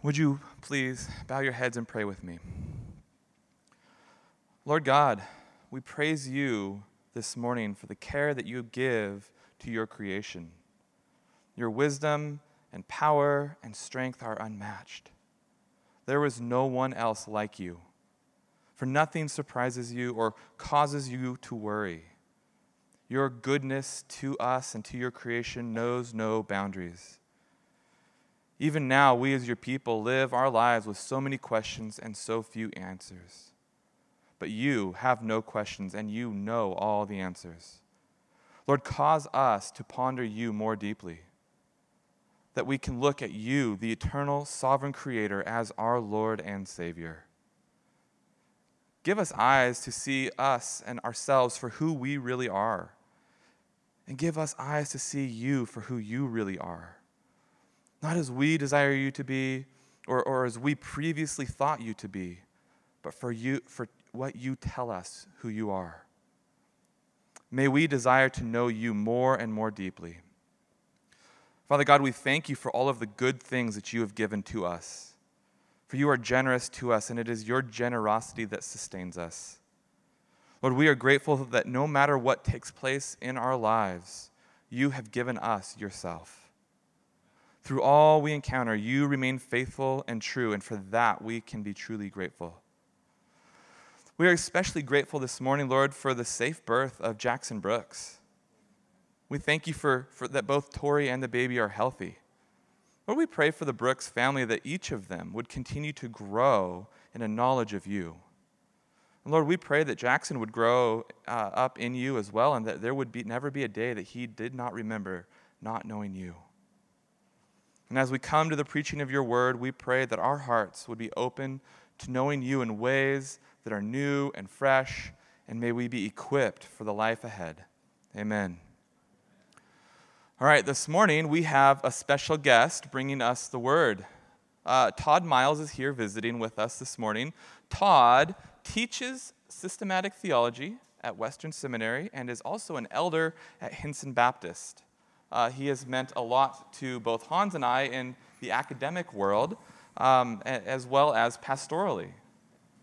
Would you please bow your heads and pray with me? Lord God, we praise you this morning for the care that you give to your creation. Your wisdom and power and strength are unmatched. There is no one else like you, for nothing surprises you or causes you to worry. Your goodness to us and to your creation knows no boundaries. Even now, we as your people live our lives with so many questions and so few answers. But you have no questions and you know all the answers. Lord, cause us to ponder you more deeply, that we can look at you, the eternal sovereign creator, as our Lord and Savior. Give us eyes to see us and ourselves for who we really are, and give us eyes to see you for who you really are not as we desire you to be or, or as we previously thought you to be, but for, you, for what you tell us who you are. May we desire to know you more and more deeply. Father God, we thank you for all of the good things that you have given to us. For you are generous to us, and it is your generosity that sustains us. Lord, we are grateful that no matter what takes place in our lives, you have given us yourself. Through all we encounter, you remain faithful and true, and for that we can be truly grateful. We are especially grateful this morning, Lord, for the safe birth of Jackson Brooks. We thank you for, for that both Tori and the baby are healthy. Lord, we pray for the Brooks family that each of them would continue to grow in a knowledge of you. And Lord, we pray that Jackson would grow uh, up in you as well, and that there would be, never be a day that he did not remember not knowing you. And as we come to the preaching of your word, we pray that our hearts would be open to knowing you in ways that are new and fresh, and may we be equipped for the life ahead. Amen. All right, this morning we have a special guest bringing us the word. Uh, Todd Miles is here visiting with us this morning. Todd teaches systematic theology at Western Seminary and is also an elder at Hinson Baptist. Uh, he has meant a lot to both Hans and I in the academic world, um, as well as pastorally.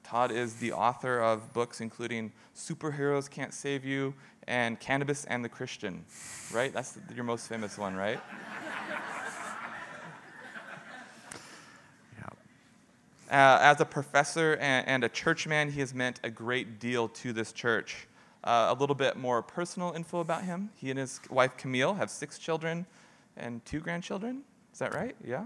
Todd is the author of books including Superheroes Can't Save You and Cannabis and the Christian, right? That's your most famous one, right? Uh, as a professor and, and, a churchman, he has meant a great deal to this church. Uh, a little bit more personal info about him. He and his wife Camille have six children and two grandchildren. Is that right? Yeah.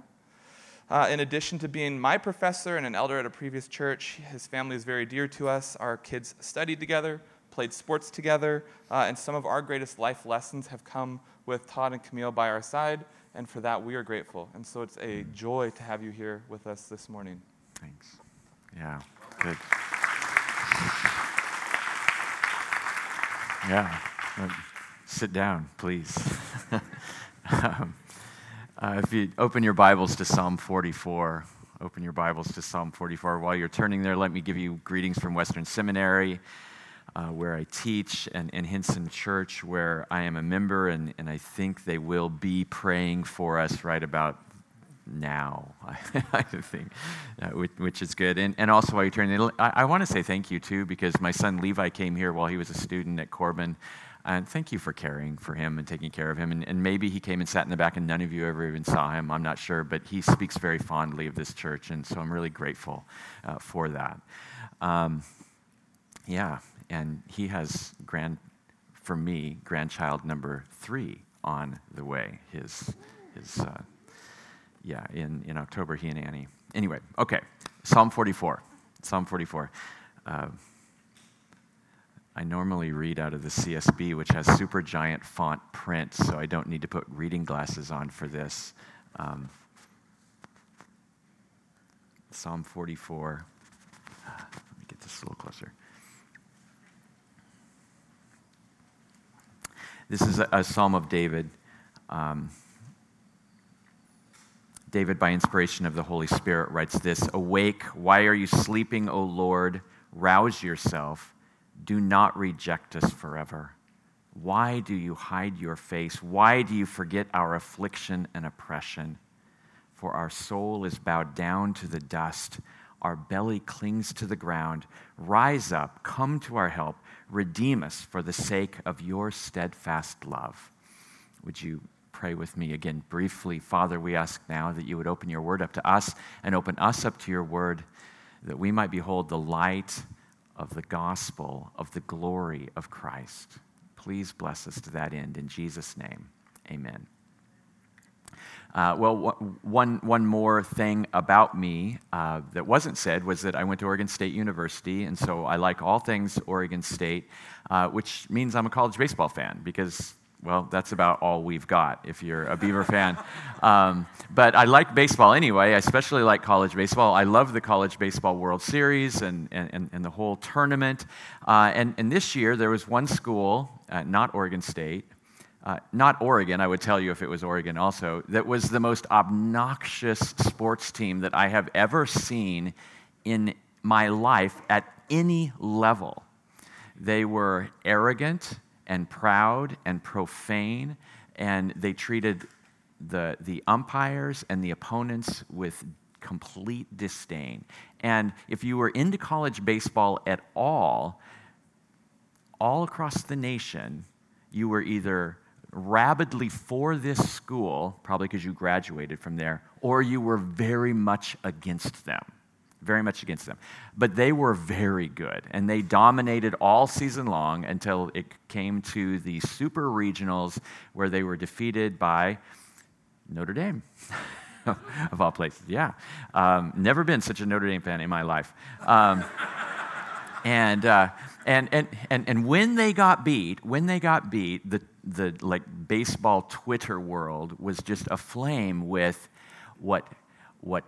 Uh, in addition to being my professor and an elder at a previous church, his family is very dear to us. Our kids studied together, played sports together, uh, and some of our greatest life lessons have come with Todd and Camille by our side, and for that we are grateful. And so it's a joy to have you here with us this morning. Thanks. Yeah, good. Yeah. Uh, sit down, please. um, uh, if you open your Bibles to Psalm 44, open your Bibles to Psalm 44. While you're turning there, let me give you greetings from Western Seminary, uh, where I teach, and, and Hinson Church, where I am a member, and, and I think they will be praying for us right about now, I think, uh, which, is good. And, and also, while you're turning, I, I want to say thank you too, because my son Levi came here while he was a student at Corban. And thank you for caring for him and taking care of him. And, and, maybe he came and sat in the back, and none of you ever even saw him. I'm not sure, but he speaks very fondly of this church, and so I'm really grateful uh, for that. Um, yeah, and he has grand, for me, grandchild number three on the way. His his uh, yeah, in, in October, he and Annie. Anyway, okay, Psalm 44. Psalm 44. Uh, I normally read out of the CSB, which has super giant font print, so I don't need to put reading glasses on for this. Um, Psalm 44. Let me get this a little closer. This is a, a psalm of David. Um, David, by inspiration of the Holy Spirit, writes this Awake, why are you sleeping, O Lord? Rouse yourself. Do not reject us forever. Why do you hide your face? Why do you forget our affliction and oppression? for our soul is bowed down to the dust. Our belly clings to the ground. Rise up, come to our help, redeem us for the sake of your steadfast love. Would you pray with me again briefly? Father, we ask now that you would open your word up to us and open us up to your word, that we might behold the light of the gospel of the glory of Christ. Please bless us to that end. In Jesus' name, amen. Uh, well, one, one more thing about me uh, that wasn't said was that I went to Oregon State University, and so I like all things Oregon State, uh, which means I'm a college baseball fan because, well, that's about all we've got if you're a Beaver fan. Um, but I like baseball anyway. I especially like college baseball. I love the College Baseball World Series and, and, and the whole tournament. Uh, and, and this year, there was one school, uh, not Oregon State, uh, not Oregon, I would tell you if it was Oregon also, that was the most obnoxious sports team that I have ever seen in my life at any level. They were arrogant and proud and profane, and they treated the, the umpires and the opponents with complete disdain. And if you were into college baseball at all, all across the nation, you were either rabidly for this school, probably because you graduated from there, or you were very much against them. Very much against them. But they were very good, and they dominated all season long until it came to the super regionals where they were defeated by Notre Dame. of all places, yeah. Um, never been such a Notre Dame fan in my life. Um, and, uh, and, and, and, and when they got beat, when they got beat, the, the like baseball Twitter world was just aflame with what, what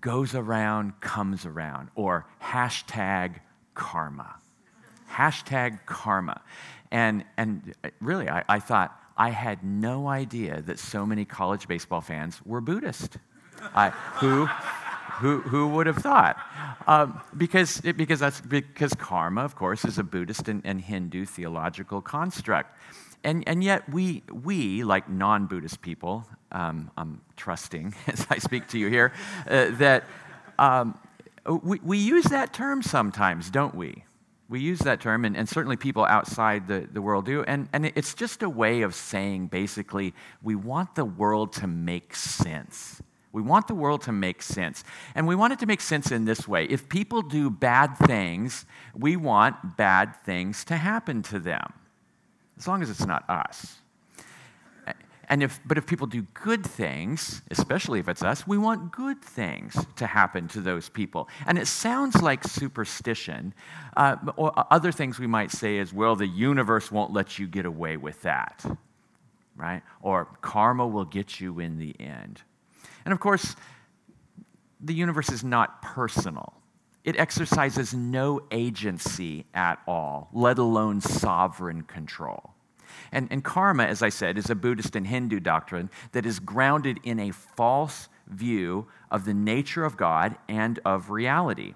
goes around comes around, or hashtag karma. Hashtag karma. And, and really, I, I thought, I had no idea that so many college baseball fans were Buddhist. I, who, who, who would have thought? Um, because, it, because, that's, because karma, of course, is a Buddhist and, and Hindu theological construct. And, and yet, we, we like non Buddhist people, um, I'm trusting as I speak to you here, uh, that um, we, we use that term sometimes, don't we? We use that term, and, and certainly people outside the, the world do. And, and it's just a way of saying basically, we want the world to make sense. We want the world to make sense. And we want it to make sense in this way. If people do bad things, we want bad things to happen to them as long as it's not us. And if, but if people do good things, especially if it's us, we want good things to happen to those people. And it sounds like superstition. Uh, or other things we might say is, well, the universe won't let you get away with that, right? Or karma will get you in the end. And of course, the universe is not personal. It exercises no agency at all, let alone sovereign control. And, and karma, as I said, is a Buddhist and Hindu doctrine that is grounded in a false view of the nature of God and of reality.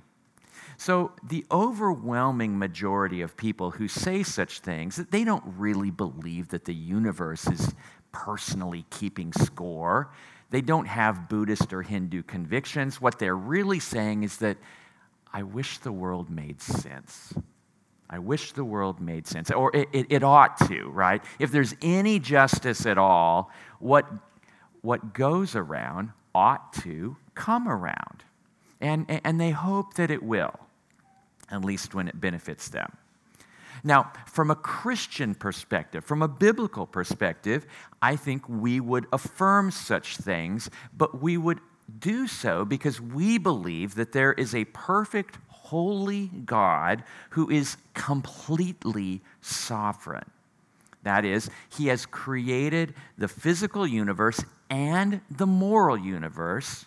So, the overwhelming majority of people who say such things, they don't really believe that the universe is personally keeping score. They don't have Buddhist or Hindu convictions. What they're really saying is that I wish the world made sense. I wish the world made sense, or it, it, it, ought to, right? If there's any justice at all, what, what goes around ought to come around. And, and they hope that it will, at least when it benefits them. Now, from a Christian perspective, from a biblical perspective, I think we would affirm such things, but we would do so because we believe that there is a perfect, holy God who is completely sovereign. That is, he has created the physical universe and the moral universe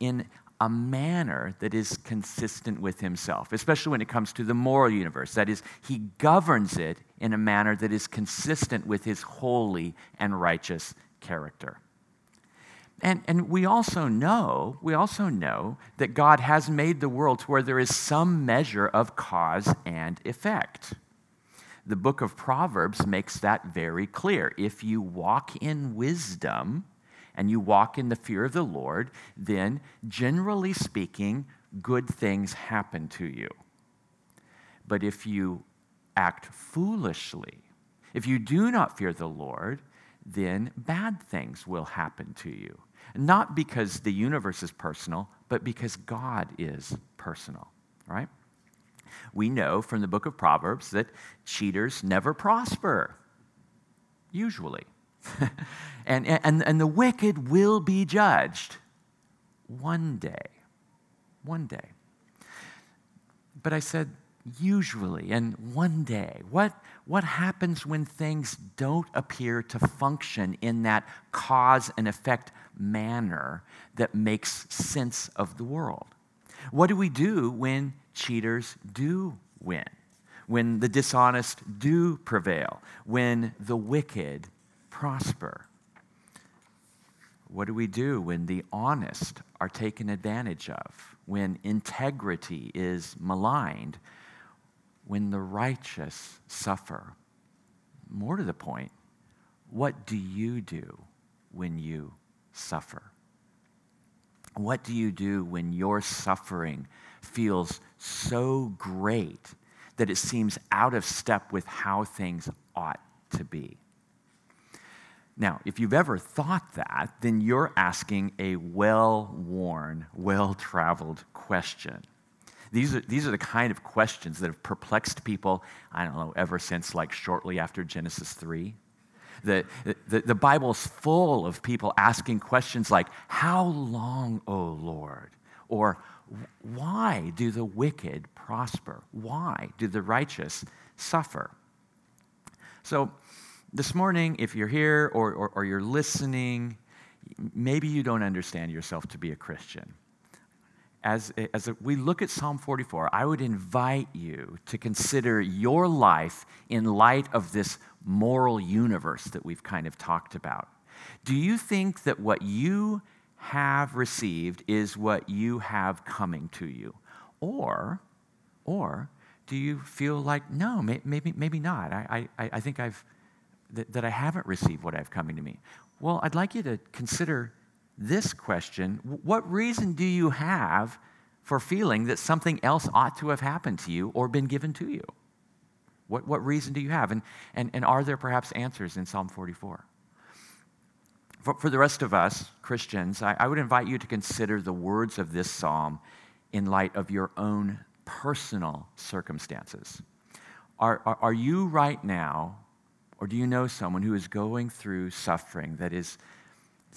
in a manner that is consistent with himself, especially when it comes to the moral universe. That is, he governs it in a manner that is consistent with his holy and righteous character. And, and we also know, we also know that God has made the world to where there is some measure of cause and effect. The book of Proverbs makes that very clear. If you walk in wisdom and you walk in the fear of the Lord, then generally speaking, good things happen to you. But if you act foolishly, if you do not fear the Lord, then bad things will happen to you. Not because the universe is personal, but because God is personal, right? We know from the book of Proverbs that cheaters never prosper, usually. and, and, and the wicked will be judged one day. One day. But I said, usually and one day? What, what happens when things don't appear to function in that cause and effect manner that makes sense of the world? What do we do when cheaters do win? When the dishonest do prevail? When the wicked prosper? What do we do when the honest are taken advantage of? When integrity is maligned? When the righteous suffer. More to the point, what do you do when you suffer? What do you do when your suffering feels so great that it seems out of step with how things ought to be? Now, if you've ever thought that, then you're asking a well worn, well traveled question. These are, these are the kind of questions that have perplexed people, I don't know, ever since like shortly after Genesis 3. The, the, the Bible's full of people asking questions like, How long, O Lord? Or, Why do the wicked prosper? Why do the righteous suffer? So, this morning, if you're here or, or, or you're listening, maybe you don't understand yourself to be a Christian as, as we look at Psalm 44, I would invite you to consider your life in light of this moral universe that we've kind of talked about. Do you think that what you have received is what you have coming to you? Or, or do you feel like, no, maybe, maybe not? I, I, I think I've, that, that I haven't received what I've coming to me. Well, I'd like you to consider this question What reason do you have for feeling that something else ought to have happened to you or been given to you? What, what reason do you have? And, and, and are there perhaps answers in Psalm 44? For, for the rest of us, Christians, I, I would invite you to consider the words of this psalm in light of your own personal circumstances. Are, are, are you right now, or do you know someone who is going through suffering that is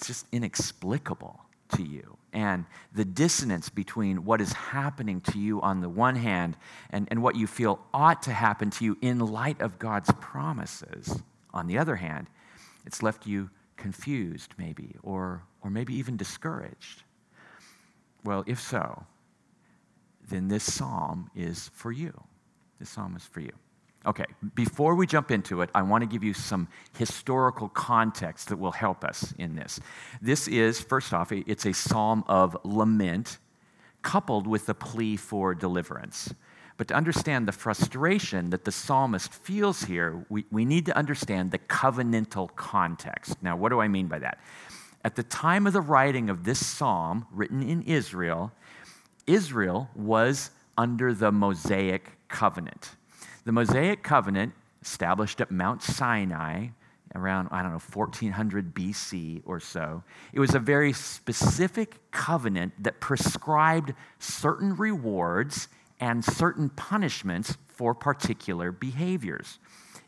it's just inexplicable to you. And the dissonance between what is happening to you on the one hand and, and what you feel ought to happen to you in light of God's promises on the other hand, it's left you confused, maybe, or, or maybe even discouraged. Well, if so, then this psalm is for you. This psalm is for you. Okay, before we jump into it, I want to give you some historical context that will help us in this. This is, first off, it's a psalm of lament coupled with a plea for deliverance. But to understand the frustration that the psalmist feels here, we, we need to understand the covenantal context. Now, what do I mean by that? At the time of the writing of this psalm, written in Israel, Israel was under the Mosaic covenant. The Mosaic covenant, established at Mount Sinai around, I don't know, 1400 BC or so, it was a very specific covenant that prescribed certain rewards and certain punishments for particular behaviors.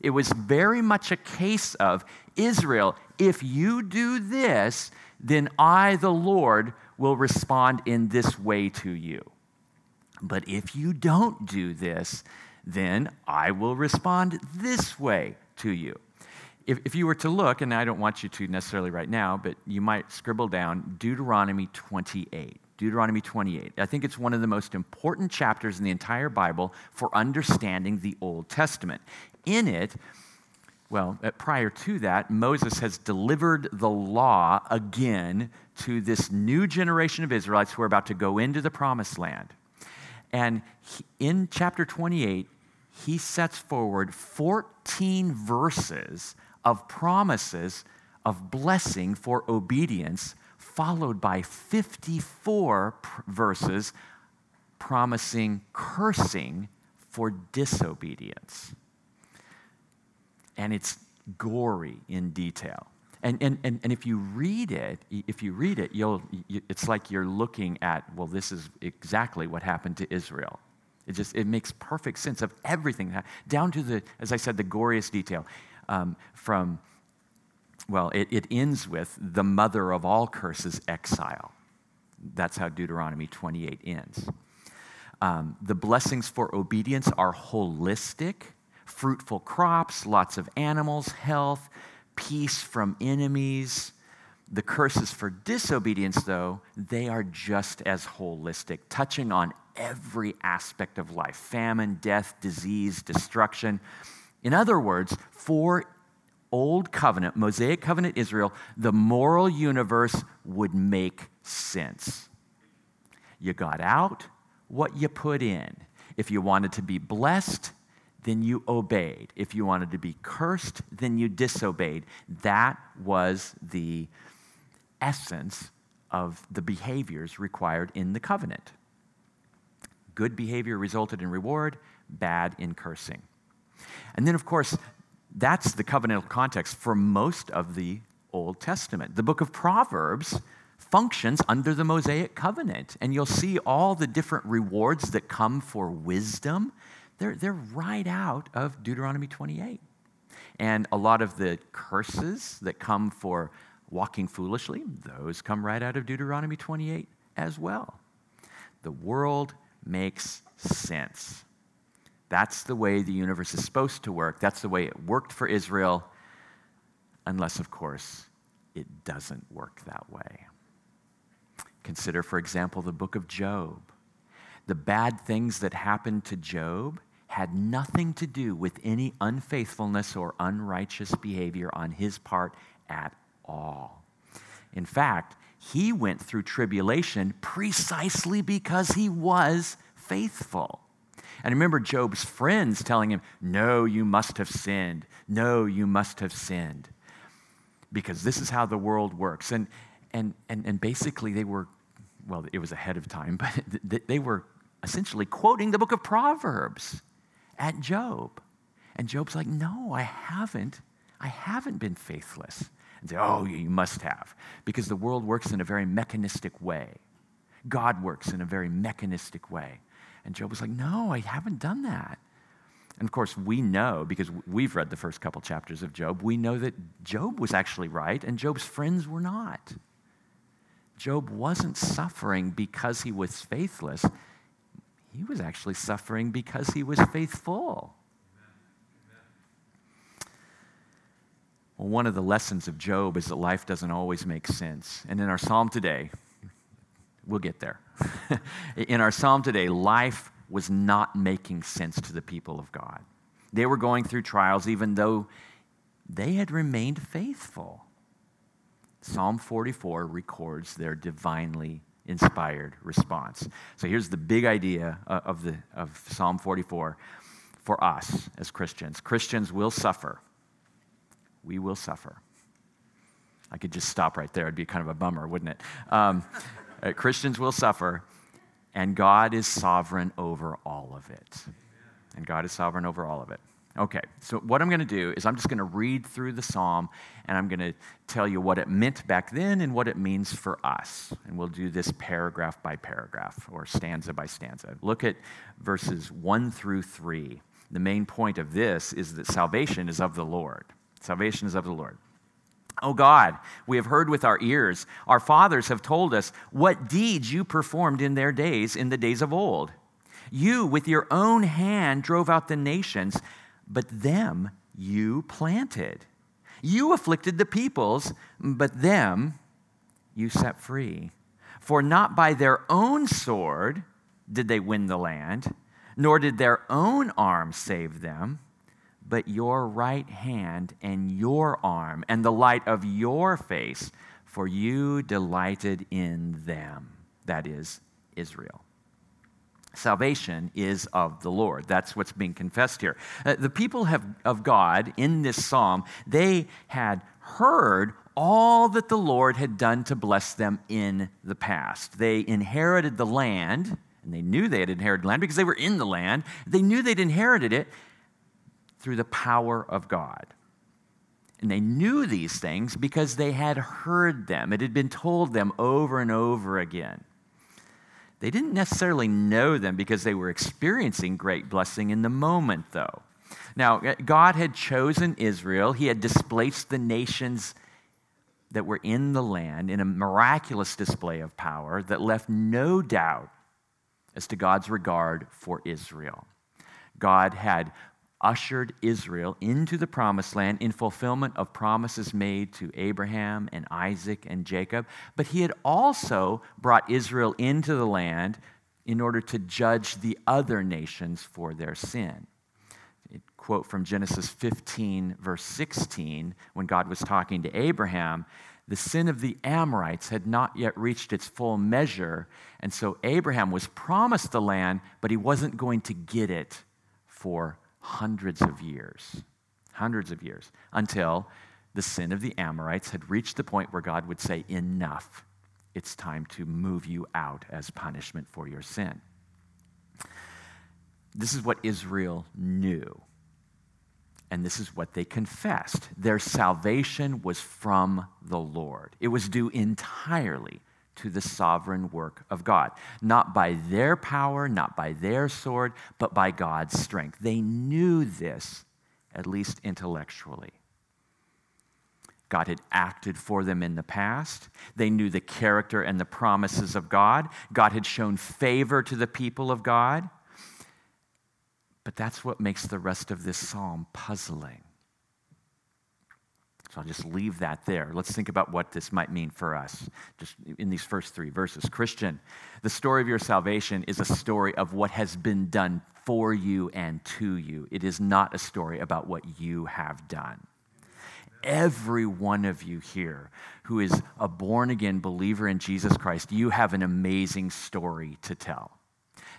It was very much a case of Israel, if you do this, then I, the Lord, will respond in this way to you. But if you don't do this, then I will respond this way to you. If, if you were to look, and I don't want you to necessarily right now, but you might scribble down Deuteronomy 28. Deuteronomy 28. I think it's one of the most important chapters in the entire Bible for understanding the Old Testament. In it, well, uh, prior to that, Moses has delivered the law again to this new generation of Israelites who are about to go into the promised land. And in chapter 28, he sets forward 14 verses of promises of blessing for obedience, followed by 54 pr- verses promising cursing for disobedience. And it's gory in detail. And, and, and, and if you read it, if you read it, you'll, you, it's like you're looking at, well, this is exactly what happened to Israel. It just, it makes perfect sense of everything, down to the, as I said, the goriest detail. Um, from, well, it, it ends with the mother of all curses, exile. That's how Deuteronomy 28 ends. Um, the blessings for obedience are holistic fruitful crops, lots of animals, health, peace from enemies. The curses for disobedience, though, they are just as holistic, touching on every aspect of life famine, death, disease, destruction. In other words, for Old Covenant, Mosaic Covenant Israel, the moral universe would make sense. You got out what you put in. If you wanted to be blessed, then you obeyed. If you wanted to be cursed, then you disobeyed. That was the essence of the behaviors required in the covenant. Good behavior resulted in reward, bad in cursing. And then, of course, that's the covenantal context for most of the Old Testament. The book of Proverbs functions under the Mosaic covenant, and you'll see all the different rewards that come for wisdom they're, they're right out of Deuteronomy 28. And a lot of the curses that come for walking foolishly, those come right out of Deuteronomy 28 as well. The world makes sense. That's the way the universe is supposed to work. That's the way it worked for Israel, unless, of course, it doesn't work that way. Consider, for example, the book of Job the bad things that happened to Job had nothing to do with any unfaithfulness or unrighteous behavior on his part at all. In fact, he went through tribulation precisely because he was faithful. And remember Job's friends telling him, No, you must have sinned. No, you must have sinned. Because this is how the world works. And, and, and, and basically, they were, well, it was ahead of time, but they were essentially quoting the book of Proverbs at Job. And Job's like, No, I haven't. I haven't been faithless. And say, Oh, you must have. Because the world works in a very mechanistic way. God works in a very mechanistic way. And Job was like, No, I haven't done that. And of course, we know, because we've read the first couple chapters of Job, we know that Job was actually right and Job's friends were not. Job wasn't suffering because he was faithless he was actually suffering because he was faithful. Well, one of the lessons of Job is that life doesn't always make sense. And in our psalm today, we'll get there. in our psalm today, life was not making sense to the people of God. They were going through trials even though they had remained faithful. Psalm 44 records their divinely inspired response. So here's the big idea of, the, of Psalm 44 for us as Christians Christians will suffer. We will suffer. I could just stop right there. It'd be kind of a bummer, wouldn't it? Um, uh, Christians will suffer, and God is sovereign over all of it. And God is sovereign over all of it. Okay, so what I'm going to do is I'm just going to read through the psalm and I'm going to tell you what it meant back then and what it means for us. And we'll do this paragraph by paragraph or stanza by stanza. Look at verses 1 through 3. The main point of this is that salvation is of the Lord. Salvation is of the Lord. Oh God, we have heard with our ears. Our fathers have told us what deeds you performed in their days, in the days of old. You, with your own hand, drove out the nations but them you planted. You afflicted the peoples, but them you set free. For not by their own sword did they win the land, nor did their own arm save them, but your right hand and your arm and the light of your face, for you delighted in them. That is Israel. Salvation is of the Lord. That's what's being confessed here. Uh, the people have, of God in this psalm, they had heard all that the Lord had done to bless them in the past. They inherited the land, and they knew they had inherited land because they were in the land. They knew they'd inherited it through the power of God. And they knew these things because they had heard them. It had been told them over and over again. They didn't necessarily know them because they were experiencing great blessing in the moment, though. Now, eh, God had chosen Israel, He had displaced the nations that were in the land in a miraculous display of power that left no doubt as to God's regard for Israel. God had ushered Israel into the promised land in fulfillment of promises made to Abraham and Isaac and Jacob, but he had also brought Israel into the land in order to judge the other nations for their sin. Quote from Genesis 15, verse 16, when God was talking to Abraham, the sin of the Amorites had not yet reached its full measure, and so Abraham was promised the land, but he wasn't going to get it for hundreds of years, hundreds of years, until the sin of the Amorites had reached the point where God would say, Enough, it's time to move you out as punishment for your sin. This is what Israel knew. And this is what they confessed. Their salvation was from the Lord. It was due entirely to the sovereign work of God. Not by their power, not by their sword, but by God's strength. They knew this, at least intellectually. God had acted for them in the past. They knew the character and the promises of God. God had shown favor to the people of God. But that's what makes the rest of this psalm puzzling. So I'll just leave that there. Let's think about what this might mean for us, just in these first three verses. Christian, the story of your salvation is a story of what has been done for you and to you. It is not a story about what you have done. Every one of you here who is a born again believer in Jesus Christ, you have an amazing story to tell.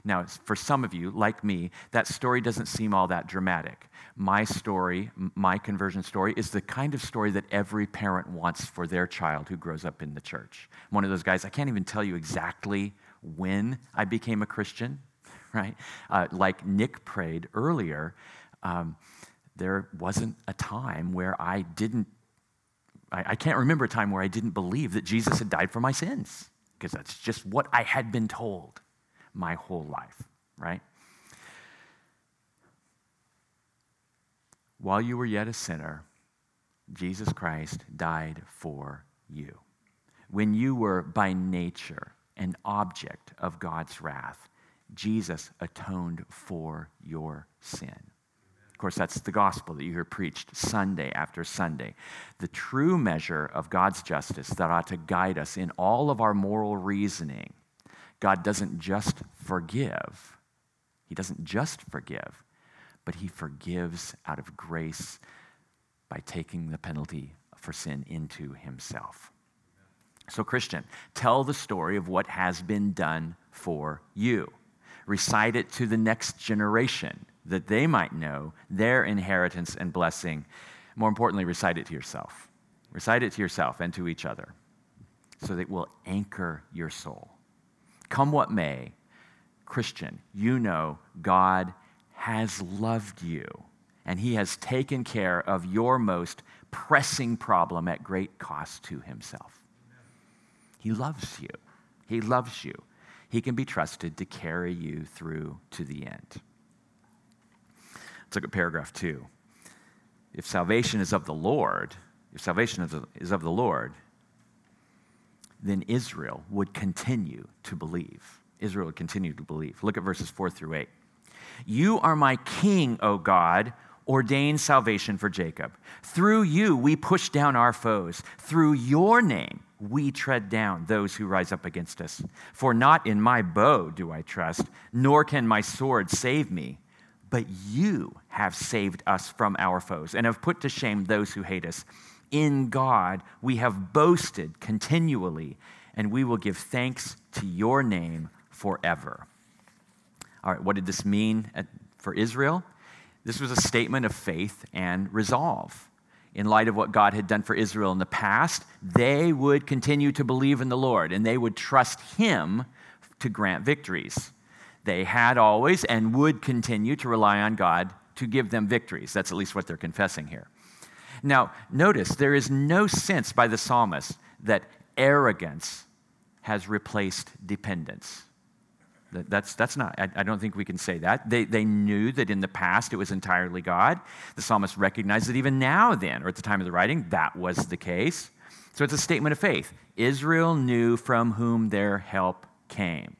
Now, for some of you, like me, that story doesn't seem all that dramatic. My story, my conversion story, is the kind of story that every parent wants for their child who grows up in the church. I'm one of those guys, I can't even tell you exactly when I became a Christian, right? Uh, like Nick prayed earlier, um, there wasn't a time where I didn't, I, I can't remember a time where I didn't believe that Jesus had died for my sins, because that's just what I had been told my whole life, right? While you were yet a sinner, Jesus Christ died for you. When you were by nature an object of God's wrath, Jesus atoned for your sin. Of course, that's the gospel that you hear preached Sunday after Sunday. The true measure of God's justice that ought to guide us in all of our moral reasoning God doesn't just forgive, He doesn't just forgive, but He forgives out of grace by taking the penalty for sin into Himself. So, Christian, tell the story of what has been done for you. Recite it to the next generation that they might know their inheritance and blessing. More importantly, recite it to yourself. Recite it to yourself and to each other so that it will anchor your soul. Come what may, Christian, you know God has loved you and he has taken care of your most pressing problem at great cost to himself. He loves you. He loves you. He can be trusted to carry you through to the end. Let's look at paragraph two. If salvation is of the Lord, if salvation is of the Lord, then Israel would continue to believe. Israel would continue to believe. Look at verses 4 through 8. You are my king, O God. Ordain salvation for Jacob. Through you, we push down our foes. Through your name, we tread down those who rise up against us. For not in my bow do I trust, nor can my sword save me. But you have saved us from our foes and have put to shame those who hate us in God we have boasted continually, and we will give thanks to your name forever. All right, what did this mean for Israel? This was a statement of faith and resolve. in light of what God had done for Israel in the past, they would continue to believe in the Lord and they would trust Him to grant victories. They had always and would continue to rely on God to give them victories. That's at least what they're confessing here. Now, notice there is no sense by the psalmist that arrogance has replaced dependence. That's, that's not, I, I, don't think we can say that. They, they knew that in the past it was entirely God. The psalmist recognized that even now, then, or at the time of the writing, that was the case. So it's a statement of faith. Israel knew from whom their help came.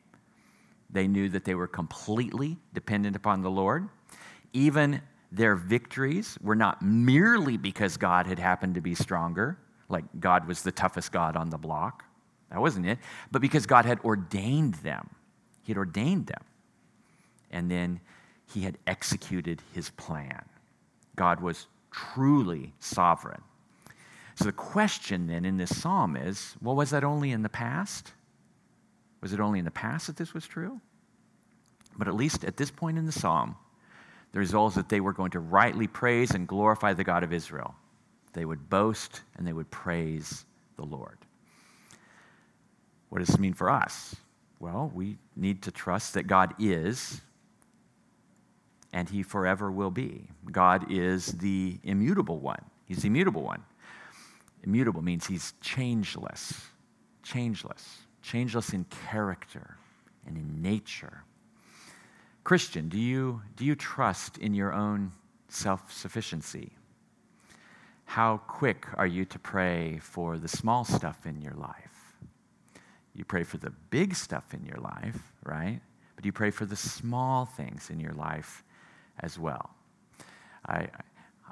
They knew that they were completely dependent upon the Lord. Even their victories were not merely because God had happened to be stronger, like God was the toughest God on the block. That wasn't it. But because God had ordained them. He had ordained them. And then he had executed his plan. God was truly sovereign. So the question then in this psalm is well, was that only in the past? Was it only in the past that this was true? But at least at this point in the psalm, the result is that they were going to rightly praise and glorify the God of Israel. They would boast and they would praise the Lord. What does this mean for us? Well, we need to trust that God is and he forever will be. God is the immutable one. He's the immutable one. Immutable means he's changeless, changeless, changeless in character and in nature. Christian, do you, do you trust in your own self sufficiency? How quick are you to pray for the small stuff in your life? You pray for the big stuff in your life, right? But you pray for the small things in your life as well. I,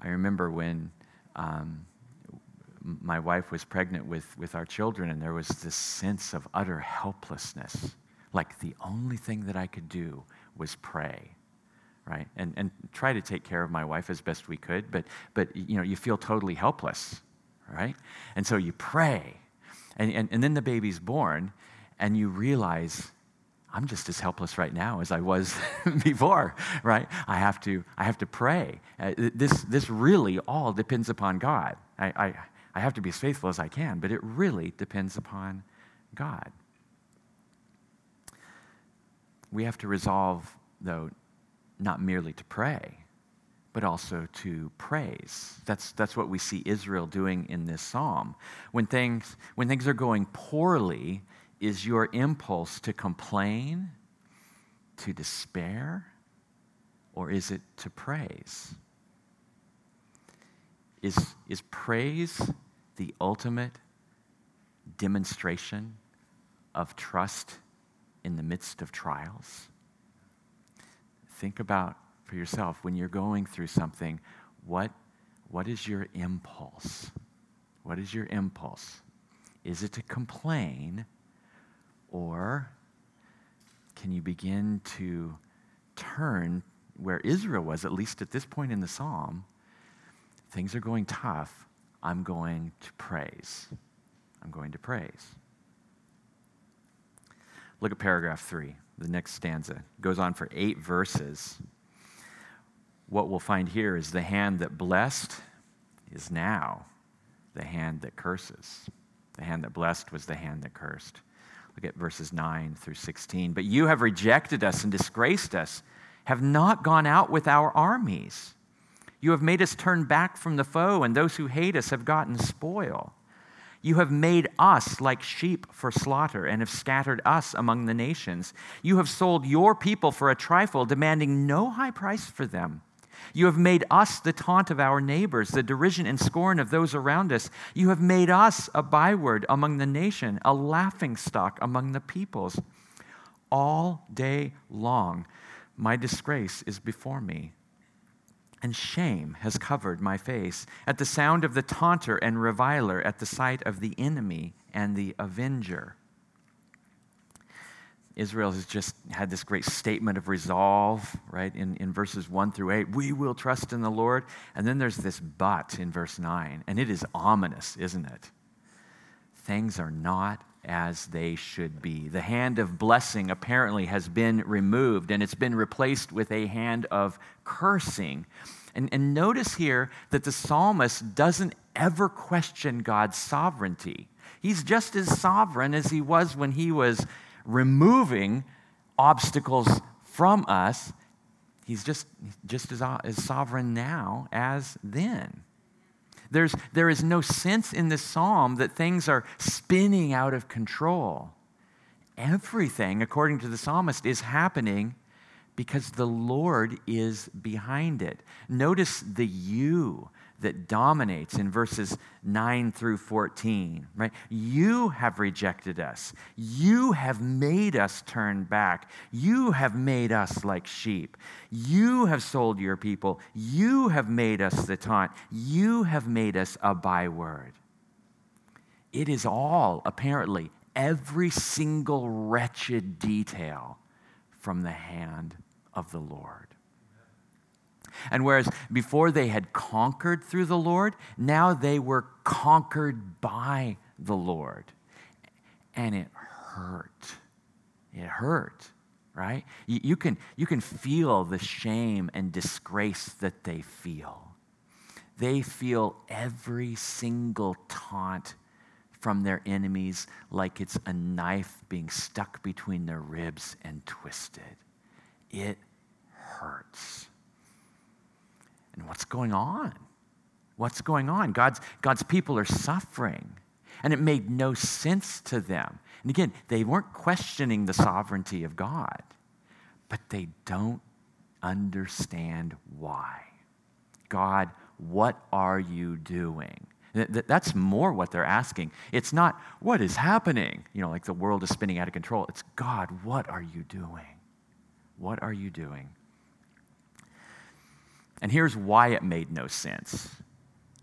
I remember when um, my wife was pregnant with, with our children, and there was this sense of utter helplessness. Like the only thing that I could do was pray, right? And, and try to take care of my wife as best we could, but, but you know, you feel totally helpless, right? And so you pray and, and, and then the baby's born, and you realize, I'm just as helpless right now as I was before, right? I have to, I have to pray. Uh, this, this really all depends upon God. I, I, I have to be as faithful as I can, but it really depends upon God. We have to resolve, though, not merely to pray, but also to praise. That's, that's what we see Israel doing in this psalm. When things, when things are going poorly, is your impulse to complain, to despair, or is it to praise? Is, is praise the ultimate demonstration of trust in the midst of trials? Think about for yourself when you're going through something, what, what is your impulse? What is your impulse? Is it to complain or can you begin to turn where Israel was, at least at this point in the psalm? Things are going tough. I'm going to praise. I'm going to praise. Look at paragraph three, the next stanza. It goes on for eight verses what we'll find here is the hand that blessed is now the hand that curses. The hand that blessed was the hand that cursed. Look at verses 9 through 16. But you have rejected us and disgraced us, have not gone out with our armies. You have made us turn back from the foe, and those who hate us have gotten spoil. You have made us like sheep for slaughter and have scattered us among the nations. You have sold your people for a trifle, demanding no high price for them. You have made us the taunt of our neighbors, the derision and scorn of those around us. You have made us a byword among the nation, a laughing stock among the peoples. All day long, my disgrace is before me, and shame has covered my face at the sound of the taunter and reviler, at the sight of the enemy and the avenger. Israel has just had this great statement of resolve, right, in, in verses 1 through 8. We will trust in the Lord. And then there's this but in verse 9. And it is ominous, isn't it? Things are not as they should be. The hand of blessing apparently has been removed, and it's been replaced with a hand of cursing. And, and notice here that the psalmist doesn't ever question God's sovereignty. He's just as sovereign as he was when he was removing obstacles from us. He's just, just as, uh, as sovereign now as then. There's, there is no sense in this psalm that things are spinning out of control. Everything, according to the psalmist, is happening because the Lord is behind it. Notice the you that dominates in verses 9 through 14, right? You have rejected us. You have made us turn back. You have made us like sheep. You have sold your people. You have made us the taunt. You have made us a byword. It is all, apparently, every single wretched detail from the hand of the Lord. And whereas before they had conquered through the Lord, now they were conquered by the Lord. And it hurt. It hurt, right? You, you, can, you can feel the shame and disgrace that they feel. They feel every single taunt from their enemies like it's a knife being stuck between their ribs and twisted. It hurts. And what's going on? What's going on? God's, God's people are suffering. And it made no sense to them. And again, they weren't questioning the sovereignty of God, but they don't understand why. God, what are you doing? That's more what they're asking. It's not, what is happening? You know, like the world is spinning out of control. It's, God, what are you doing? What are you doing? And here's why it made no sense.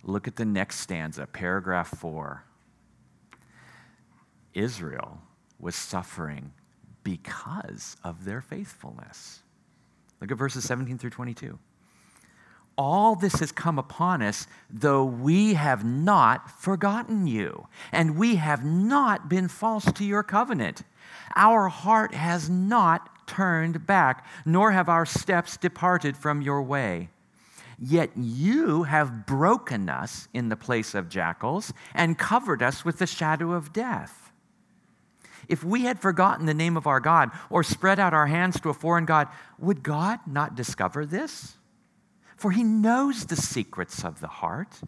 Look at the next stanza, paragraph four. Israel was suffering because of their faithfulness. Look at verses 17 through 22. All this has come upon us, though we have not forgotten you, and we have not been false to your covenant. Our heart has not turned back, nor have our steps departed from your way. Yet you have broken us in the place of jackals and covered us with the shadow of death. If we had forgotten the name of our God or spread out our hands to a foreign God, would God not discover this? For he knows the secrets of the heart.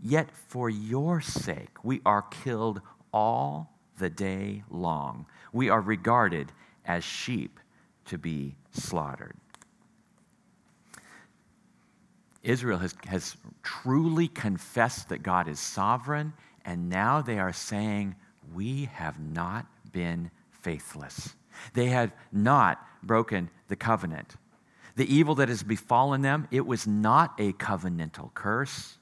Yet for your sake we are killed all the day long. We are regarded as sheep to be slaughtered. Israel has, has truly confessed that God is sovereign, and now they are saying, We have not been faithless. They have not broken the covenant. The evil that has befallen them, it was not a covenantal curse.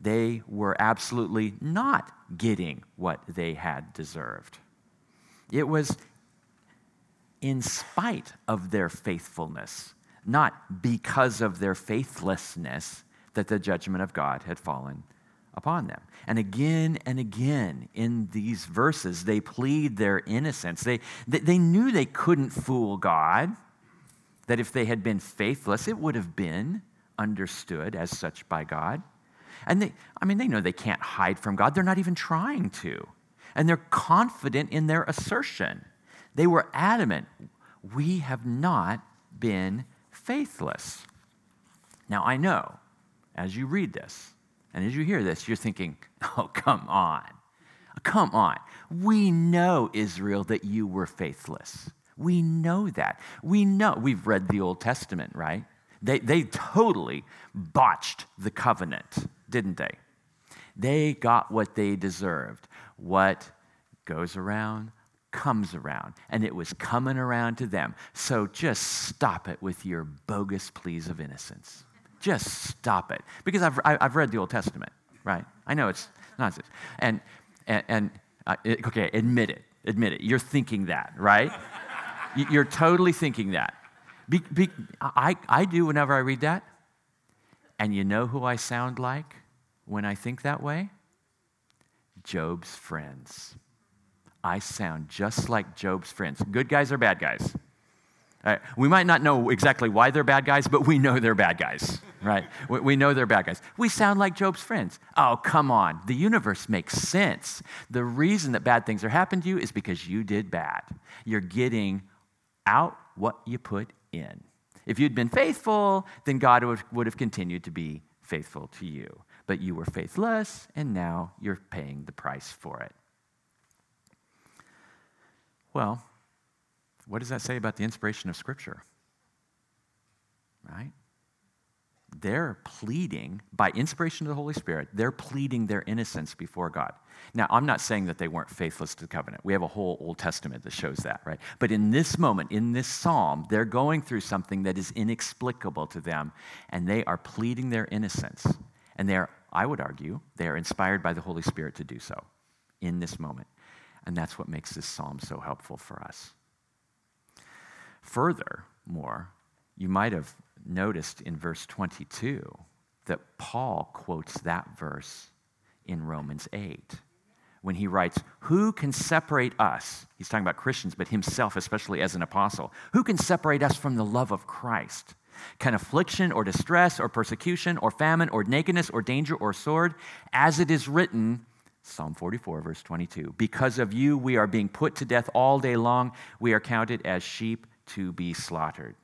They were absolutely not getting what they had deserved. It was in spite of their faithfulness not because of their faithlessness that the judgment of God had fallen upon them. And again and again in these verses, they plead their innocence. They, they, they, knew they couldn't fool God, that if they had been faithless, it would have been understood as such by God. And they, I mean, they know they can't hide from God. They're not even trying to. And they're confident in their assertion. They were adamant we have not been faithless. Now, I know as you read this and as you hear this, you're thinking, oh, come on. Come on. We know, Israel, that you were faithless. We know that. We know. We've read the Old Testament, right? They, they totally botched the covenant, didn't they? They got what they deserved. What goes around comes around, and it was coming around to them. So just stop it with your bogus pleas of innocence. Just stop it. Because I've, I've read the Old Testament, right? I know it's nonsense. And, and, and uh, okay, admit it. Admit it. You're thinking that, right? You're totally thinking that. Be, be, I, I do whenever I read that. And you know who I sound like when I think that way? Job's friends. I sound just like Job's friends. Good guys or bad guys? we might not know exactly why they're bad guys, but we know they're bad guys. right? We, we know they're bad guys. We sound like Job's friends. Oh, come on. The universe makes sense. The reason that bad things are happening to you is because you did bad. You're getting out what you put in. If you'd been faithful, then God would, would have continued to be faithful to you. But you were faithless, and now you're paying the price for it. Well, what does that say about the inspiration of Scripture? Right? They're pleading, by inspiration of the Holy Spirit, they're pleading their innocence before God. Now, I'm not saying that they weren't faithless to the covenant. We have a whole Old Testament that shows that, right? But in this moment, in this psalm, they're going through something that is inexplicable to them, and they are pleading their innocence. And they are, I would argue, they are inspired by the Holy Spirit to do so in this moment. And that's what makes this psalm so helpful for us. Furthermore, you might have noticed in verse 22 that Paul quotes that verse in Romans 8 when he writes, Who can separate us? He's talking about Christians, but himself, especially as an apostle. Who can separate us from the love of Christ? Can affliction or distress or persecution or famine or nakedness or danger or sword? As it is written, Psalm 44, verse 22, because of you we are being put to death all day long. We are counted as sheep to be slaughtered.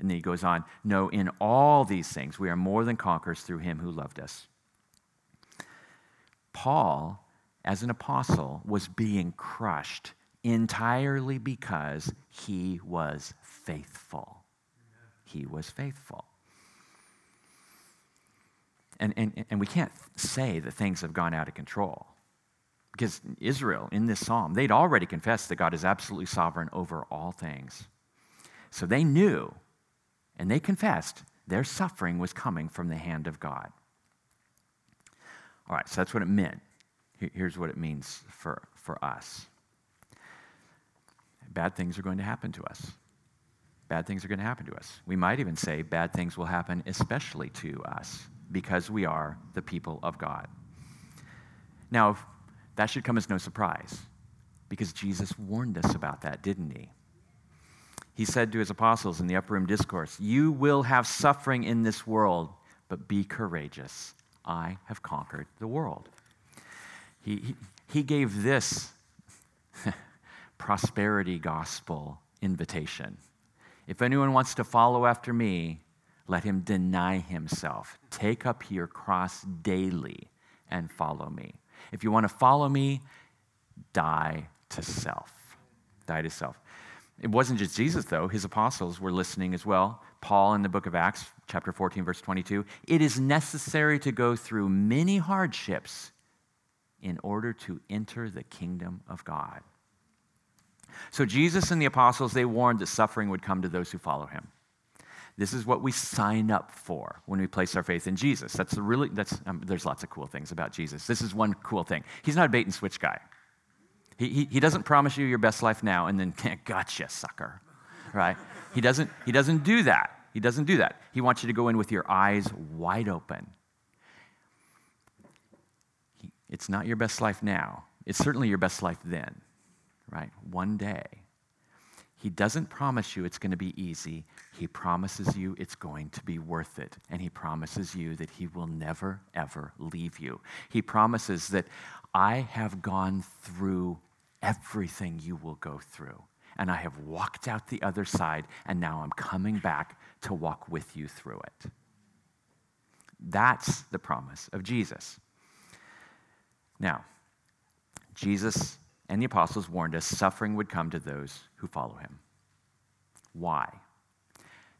And then he goes on, No, in all these things we are more than conquerors through him who loved us. Paul, as an apostle, was being crushed entirely because he was faithful. He was faithful. And, and, and we can't say that things have gone out of control. Because Israel, in this psalm, they'd already confessed that God is absolutely sovereign over all things. So they knew and they confessed their suffering was coming from the hand of God. All right, so that's what it meant. Here's what it means for, for us bad things are going to happen to us. Bad things are going to happen to us. We might even say bad things will happen especially to us because we are the people of God. Now, that should come as no surprise because Jesus warned us about that, didn't he? He said to his apostles in the upper room discourse, You will have suffering in this world, but be courageous. I have conquered the world. He, he, he gave this prosperity gospel invitation. If anyone wants to follow after me, let him deny himself, take up your cross daily, and follow me. If you want to follow me, die to self. Die to self. It wasn't just Jesus, though. His apostles were listening as well. Paul in the book of Acts, chapter 14, verse 22 it is necessary to go through many hardships in order to enter the kingdom of God. So Jesus and the apostles, they warned that suffering would come to those who follow him. This is what we sign up for when we place our faith in Jesus. That's the really, that's, um, there's lots of cool things about Jesus. This is one cool thing. He's not a bait and switch guy. He, he, he doesn't promise you your best life now and then, gotcha, sucker, right? He doesn't, he doesn't do that. He doesn't do that. He wants you to go in with your eyes wide open. He, it's not your best life now. It's certainly your best life then, right? One day. He doesn't promise you it's going to be easy. He promises you it's going to be worth it. And He promises you that He will never, ever leave you. He promises that I have gone through everything you will go through. And I have walked out the other side, and now I'm coming back to walk with you through it. That's the promise of Jesus. Now, Jesus and the apostles warned us suffering would come to those who follow him. Why?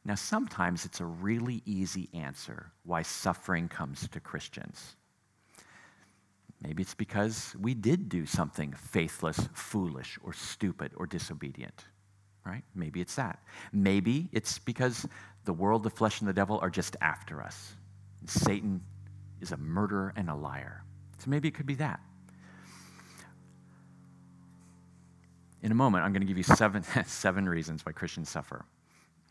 Now, sometimes it's a really easy answer why suffering comes to Christians. Maybe it's because we did do something faithless, foolish, or stupid, or disobedient, right? Maybe it's that. Maybe it's because the world, the flesh, and the devil are just after us. Satan is a murderer and a liar. So maybe it could be that. In a moment, I'm going to give you seven, seven reasons why Christians suffer.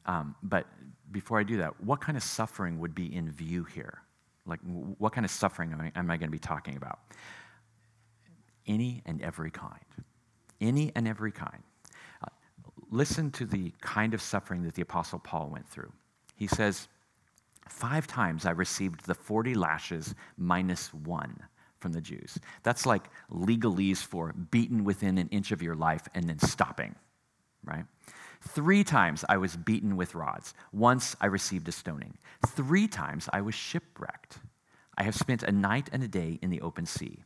Um, but before I do that, what kind of suffering would be in view here? Like, what kind of suffering am I, am I going to be talking about? Any and every kind. Any and every kind. Uh, listen to the kind of suffering that the Apostle Paul went through. He says, Five times I received the 40 lashes minus one from the Jews. That's like legalese for beaten within an inch of your life and then stopping, right? Three times I was beaten with rods. Once I received a stoning. Three times I was shipwrecked. I have spent a night and a day in the open sea.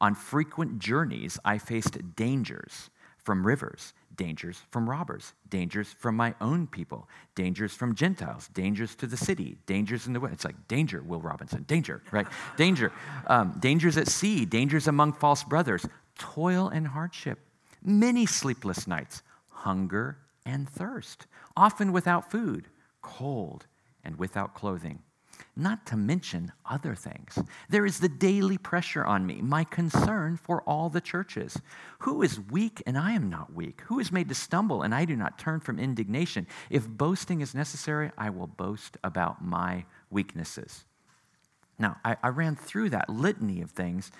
On frequent journeys, I faced dangers from rivers, dangers from robbers, dangers from my own people, dangers from Gentiles, dangers to the city, dangers in the way. It's like danger, Will Robinson, danger, right? danger, um, dangers at sea, dangers among false brothers, toil and hardship, many sleepless nights, hunger and thirst, often without food, cold and without clothing not to mention other things. There is the daily pressure on me, my concern for all the churches. Who is weak and I am not weak? Who is made to stumble and I do not turn from indignation? If boasting is necessary, I will boast about my weaknesses. Now, I, I ran through that litany of things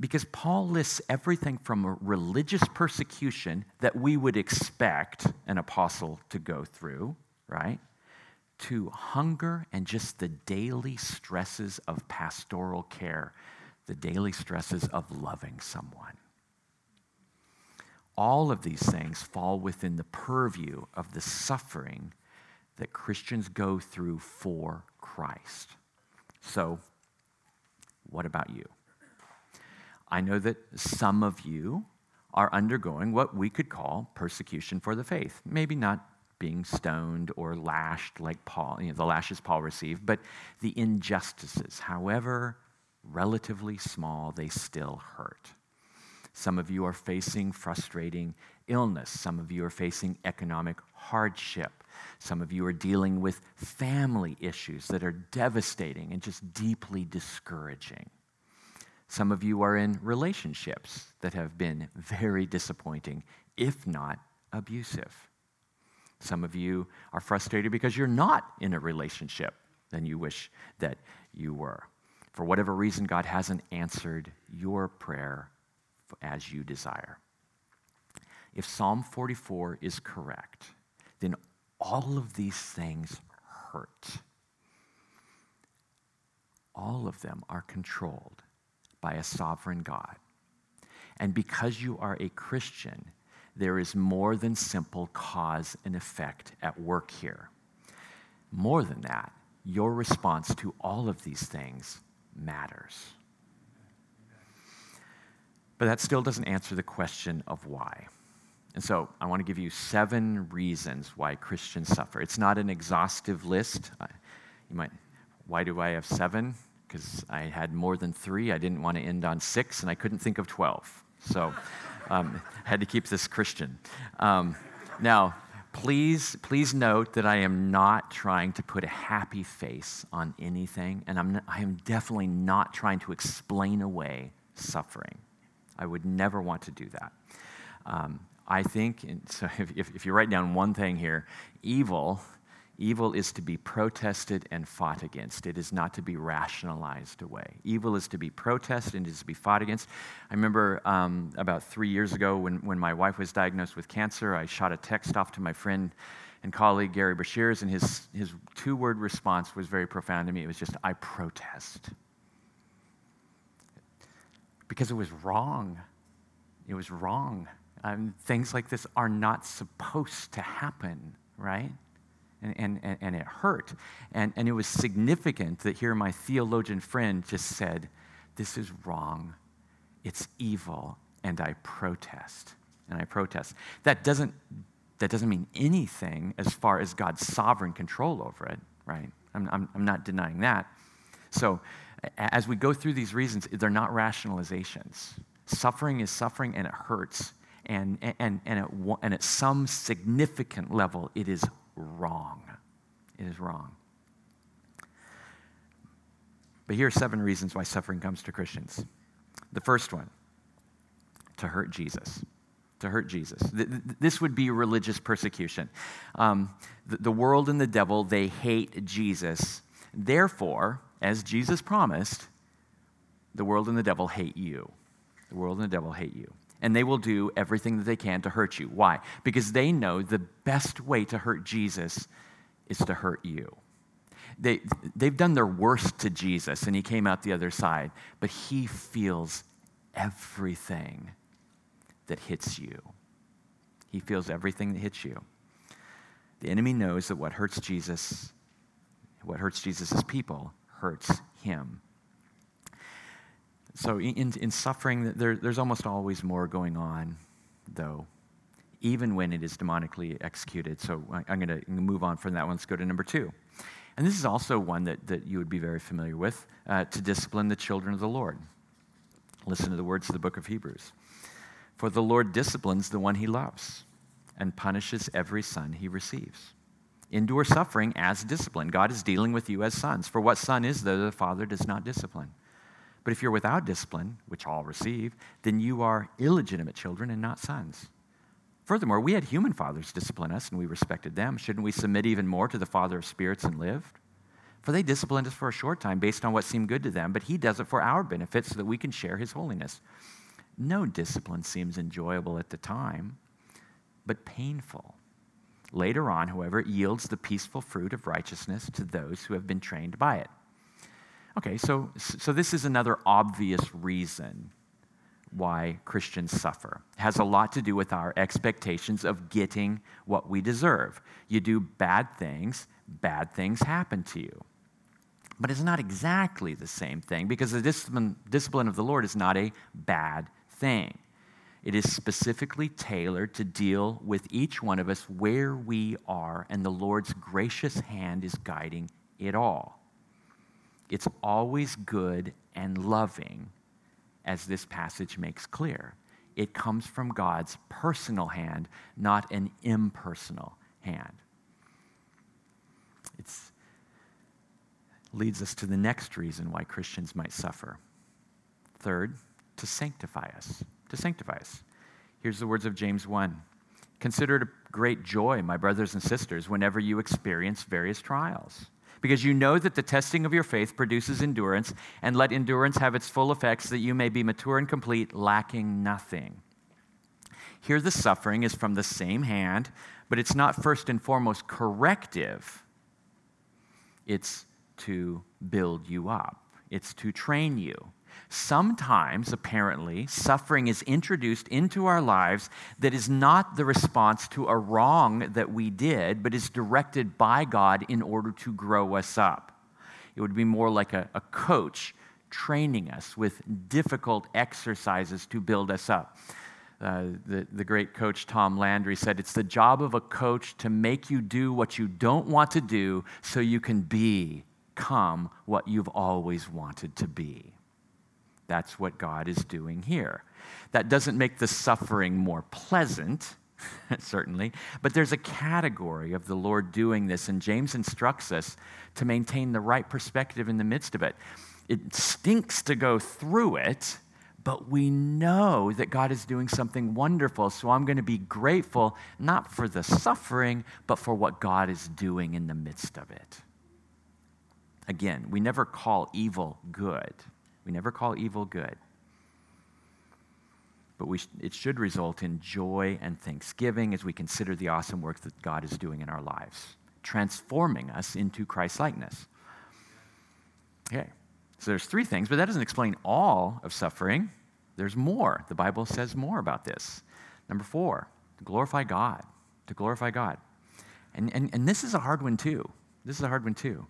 because Paul lists everything from religious persecution that we would expect an apostle to go through, right? To hunger and just the daily stresses of pastoral care, the daily stresses of loving someone. All of these things fall within the purview of the suffering that Christians go through for Christ. So, what about you? I know that some of you are undergoing what we could call persecution for the faith. Maybe not being stoned or lashed like Paul, you know, the lashes Paul received, but the injustices, however relatively small, they still hurt. Some of you are facing frustrating illness. Some of you are facing economic hardship. Some of you are dealing with family issues that are devastating and just deeply discouraging. Some of you are in relationships that have been very disappointing, if not abusive. Some of you are frustrated because you're not in a relationship than you wish that you were. For whatever reason, God hasn't answered your prayer as you desire. If Psalm 44 is correct, then all of these things hurt. All of them are controlled by a sovereign God. And because you are a Christian, there is more than simple cause and effect at work here. More than that, your response to all of these things matters. But that still doesn't answer the question of why. And so I want to give you seven reasons why Christians suffer. It's not an exhaustive list. Uh, you might, why do I have seven? Because I had more than three. I didn't want to end on six, and I couldn't think of 12. So um, had to keep this Christian. Um, now, please, please note that I am not trying to put a happy face on anything, and I'm, not, I am definitely not trying to explain away suffering. I would never want to do that. Um, I think, so if, if you write down one thing here, evil Evil is to be protested and fought against. It is not to be rationalized away. Evil is to be protested and is to be fought against. I remember um, about three years ago when, when my wife was diagnosed with cancer, I shot a text off to my friend and colleague Gary Bashirs, and his, his two word response was very profound to me. It was just, I protest. Because it was wrong. It was wrong. Um, things like this are not supposed to happen, right? And, and, and it hurt. And, and it was significant that here my theologian friend just said, This is wrong, it's evil, and I protest. And I protest. That doesn't, that doesn't mean anything as far as God's sovereign control over it, right? I'm, I'm, I'm not denying that. So, as we go through these reasons, they're not rationalizations. Suffering is suffering and it hurts. And, and, and, at, and at some significant level, it is wrong. It is wrong. But here are seven reasons why suffering comes to Christians. The first one, to hurt Jesus. To hurt Jesus. This would be religious persecution. Um, the world and the devil, they hate Jesus. Therefore, as Jesus promised, the world and the devil hate you. The world and the devil hate you and they will do everything that they can to hurt you. Why? Because they know the best way to hurt Jesus is to hurt you. they, they've done their worst to Jesus and he came out the other side, but he feels everything that hits you. He feels everything that hits you. The enemy knows that what hurts Jesus, what hurts Jesus' people, hurts him. So in, in suffering, there, there's almost always more going on, though, even when it is demonically executed. So I'm going to move on from that one. Let's go to number two. And this is also one that, that you would be very familiar with uh, to discipline the children of the Lord. Listen to the words of the book of Hebrews. For the Lord disciplines the one he loves and punishes every son he receives. Endure suffering as discipline. God is dealing with you as sons. For what son is there the father does not discipline? But if you're without discipline, which all receive, then you are illegitimate children and not sons. Furthermore, we had human fathers discipline us, and we respected them. Shouldn't we submit even more to the Father of spirits and live? For they disciplined us for a short time based on what seemed good to them, but He does it for our benefit so that we can share His holiness. No discipline seems enjoyable at the time, but painful. Later on, however, it yields the peaceful fruit of righteousness to those who have been trained by it. Okay, so, so this is another obvious reason why Christians suffer. It has a lot to do with our expectations of getting what we deserve. You do bad things, bad things happen to you. But it's not exactly the same thing because the discipline, discipline of the Lord is not a bad thing. It is specifically tailored to deal with each one of us where we are, and the Lord's gracious hand is guiding it all. It's always good and loving, as this passage makes clear. It comes from God's personal hand, not an impersonal hand. It leads us to the next reason why Christians might suffer. Third, to sanctify us. To sanctify us. Here's the words of James 1 Consider it a great joy, my brothers and sisters, whenever you experience various trials because you know that the testing of your faith produces endurance, and let endurance have its full effects, that you may be mature and complete, lacking nothing. Here, the suffering is from the same hand, but it's not first and foremost corrective, it's to build you up, it's to train you. Sometimes, apparently, suffering is introduced into our lives that is not the response to a wrong that we did, but is directed by God in order to grow us up. It would be more like a, a coach training us with difficult exercises to build us up. Uh, the, the great coach Tom Landry said, It's the job of a coach to make you do what you don't want to do so you can become what you've always wanted to be. That's what God is doing here. That doesn't make the suffering more pleasant, certainly, but there's a category of the Lord doing this, and James instructs us to maintain the right perspective in the midst of it. It stinks to go through it, but we know that God is doing something wonderful. So I'm going to be grateful, not for the suffering, but for what God is doing in the midst of it. Again, we never call evil good. We never call evil good. But we, it should result in joy and thanksgiving as we consider the awesome work that God is doing in our lives, transforming us into Christ likeness. Okay, so there's three things, but that doesn't explain all of suffering. There's more. The Bible says more about this. Number four, to glorify God. To glorify God. And, and, and this is a hard one, too. This is a hard one, too.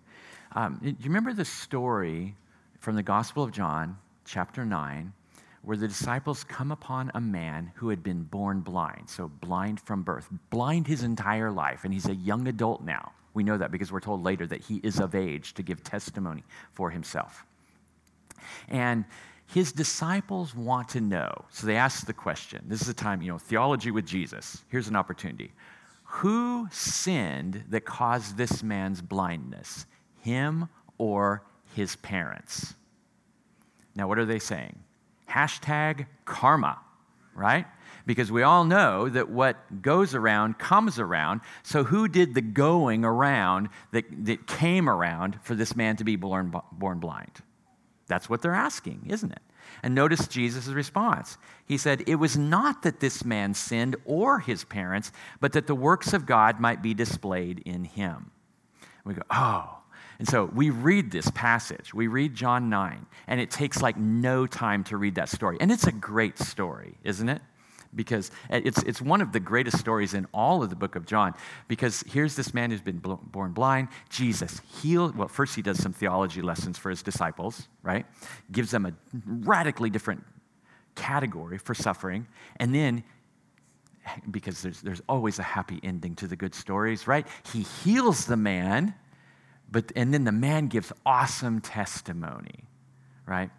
Um, you remember the story from the Gospel of John, chapter 9, where the disciples come upon a man who had been born blind, so blind from birth, blind his entire life, and he's a young adult now. We know that because we're told later that he is of age to give testimony for himself. And his disciples want to know, so they ask the question. This is a time, you know, theology with Jesus. Here's an opportunity. Who sinned that caused this man's blindness, him or his parents. Now, what are they saying? Hashtag karma, right? Because we all know that what goes around comes around. So, who did the going around that, that came around for this man to be born, born blind? That's what they're asking, isn't it? And notice Jesus' response. He said, It was not that this man sinned or his parents, but that the works of God might be displayed in him. We go, Oh, And so we read this passage, we read John 9, and it takes like no time to read that story. And it's a great story, isn't it? Because it's, it's one of the greatest stories in all of the book of John. Because here's this man who's been born blind. Jesus heals, Well, first he does some theology lessons for his disciples, right? Gives them a radically different category for suffering. And then because there's, there's always a happy ending to the good stories, right? He heals the man, but, and then the man gives awesome testimony, right?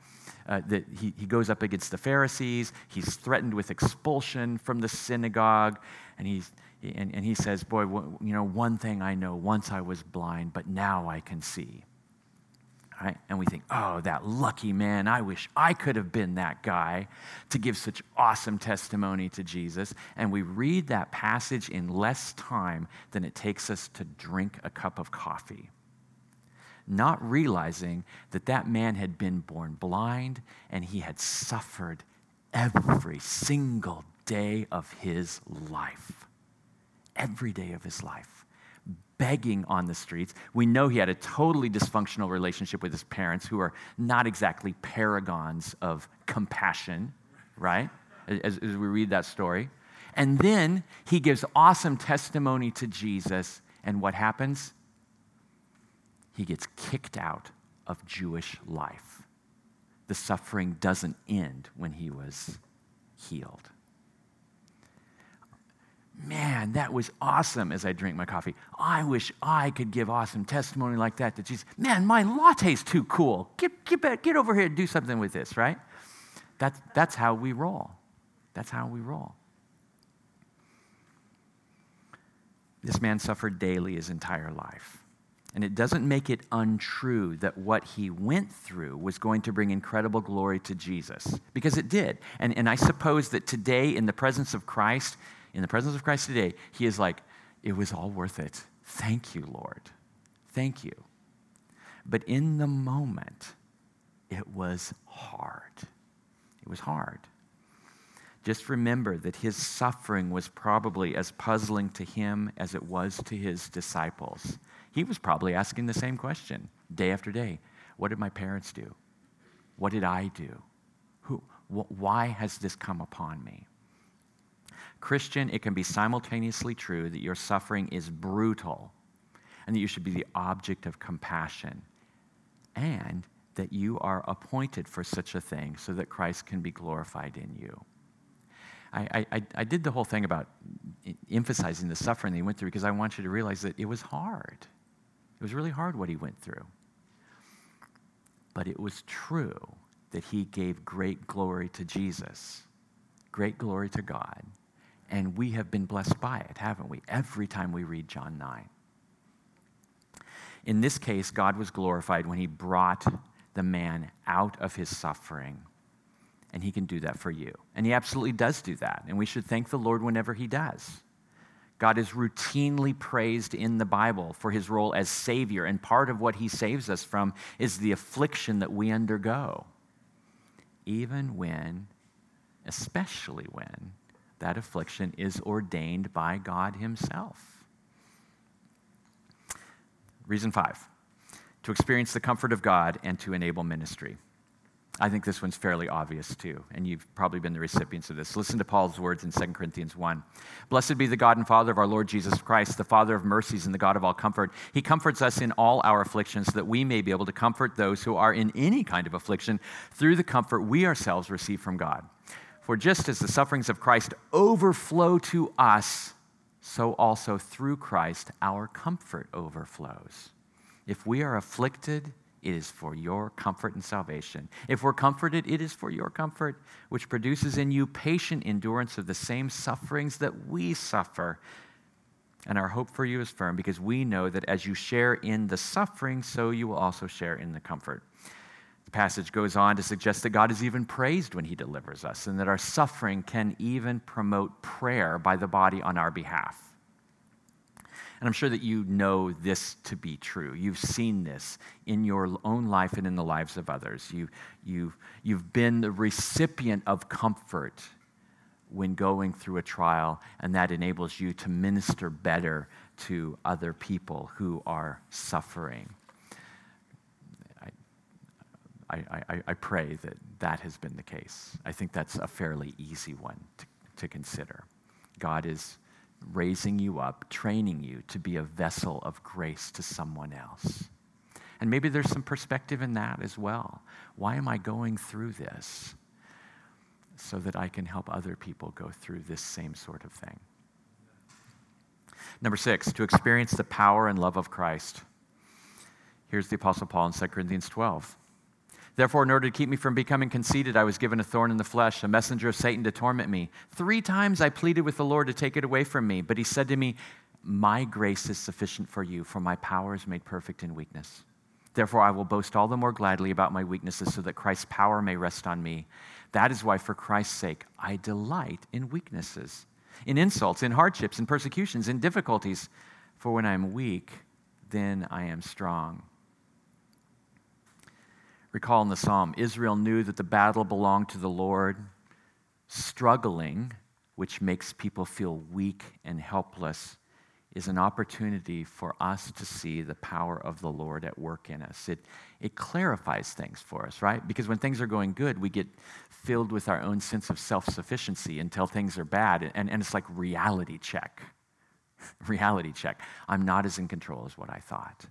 Uh, that he, he goes up against the Pharisees, he's threatened with expulsion from the synagogue, and, he's, and, and he says, Boy, you know, one thing I know, once I was blind, but now I can see. Right? And we think, oh, that lucky man, I wish I could have been that guy to give such awesome testimony to Jesus. And we read that passage in less time than it takes us to drink a cup of coffee. Not realizing that that man had been born blind and he had suffered every single day of his life. Every day of his life begging on the streets. We know he had a totally dysfunctional relationship with his parents, who are not exactly paragons of compassion, right? As, as, we read that story. And then he gives awesome testimony to Jesus, and what happens? He gets kicked out of Jewish life. The suffering doesn't end when he was healed man, that was awesome as I drink my coffee. I wish I could give awesome testimony like that to Jesus. Man, my latte's too cool. Get, get, back, get over here and do something with this, right? That's, that's how we roll. That's how we roll. This man suffered daily his entire life. And it doesn't make it untrue that what he went through was going to bring incredible glory to Jesus, because it did. And, and I suppose that today, in the presence of Christ, in the presence of Christ today, he is like, it was all worth it. Thank you, Lord. Thank you. But in the moment, it was hard. It was hard. Just remember that his suffering was probably as puzzling to him as it was to his disciples. He was probably asking the same question day after day What did my parents do? What did I do? Who, wh- why has this come upon me? Christian, it can be simultaneously true that your suffering is brutal and that you should be the object of compassion and that you are appointed for such a thing so that Christ can be glorified in you. I, I, I did the whole thing about emphasizing the suffering he went through because I want you to realize that it was hard. It was really hard what he went through. But it was true that he gave great glory to Jesus, great glory to God, and we have been blessed by it, haven't we? Every time we read John 9. In this case, God was glorified when he brought the man out of his suffering. And he can do that for you. And he absolutely does do that. And we should thank the Lord whenever he does. God is routinely praised in the Bible for his role as Savior. And part of what he saves us from is the affliction that we undergo. Even when, especially when, that affliction is ordained by God Himself. Reason five to experience the comfort of God and to enable ministry. I think this one's fairly obvious too, and you've probably been the recipients of this. Listen to Paul's words in 2 Corinthians 1. Blessed be the God and Father of our Lord Jesus Christ, the Father of mercies and the God of all comfort. He comforts us in all our afflictions so that we may be able to comfort those who are in any kind of affliction through the comfort we ourselves receive from God. For just as the sufferings of Christ overflow to us, so also through Christ our comfort overflows. If we are afflicted, it is for your comfort and salvation. If we're comforted, it is for your comfort, which produces in you patient endurance of the same sufferings that we suffer. And our hope for you is firm because we know that as you share in the suffering, so you will also share in the comfort The passage goes on to suggest that God is even praised when he delivers us and that our suffering can even promote prayer by the body on our behalf. And I'm sure that you know this to be true. You've seen this in your own life and in the lives of others. You, you've, you've been the recipient of comfort when going through a trial, and that enables you to minister better to other people who are suffering. I, I, I pray that that has been the case. I think that's a fairly easy one to, to consider. God is raising you up, training you to be a vessel of grace to someone else. And maybe there's some perspective in that as well. Why am I going through this? So that I can help other people go through this same sort of thing. Number six, to experience the power and love of Christ. Here's the Apostle Paul in 2 Corinthians 12. Therefore, in order to keep me from becoming conceited, I was given a thorn in the flesh, a messenger of Satan to torment me. Three times I pleaded with the Lord to take it away from me, but he said to me, My grace is sufficient for you, for my power is made perfect in weakness. Therefore, I will boast all the more gladly about my weaknesses so that Christ's power may rest on me. That is why, for Christ's sake, I delight in weaknesses, in insults, in hardships, in persecutions, in difficulties. For when I am weak, then I am strong. Recall in the psalm, Israel knew that the battle belonged to the Lord. Struggling, which makes people feel weak and helpless, is an opportunity for us to see the power of the Lord at work in us. It, it clarifies things for us, right? Because when things are going good, we get filled with our own sense of self sufficiency until things are bad. And, and it's like reality check. reality check. I'm not as in control as what I thought.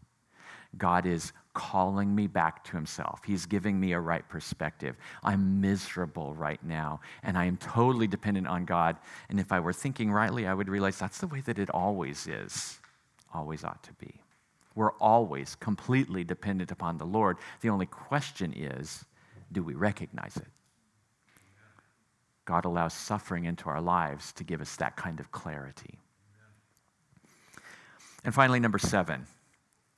God is calling me back to himself. He's giving me a right perspective. I'm miserable right now, and I am totally dependent on God. And if I were thinking rightly, I would realize that's the way that it always is, always ought to be. We're always completely dependent upon the Lord. The only question is do we recognize it? God allows suffering into our lives to give us that kind of clarity. And finally, number seven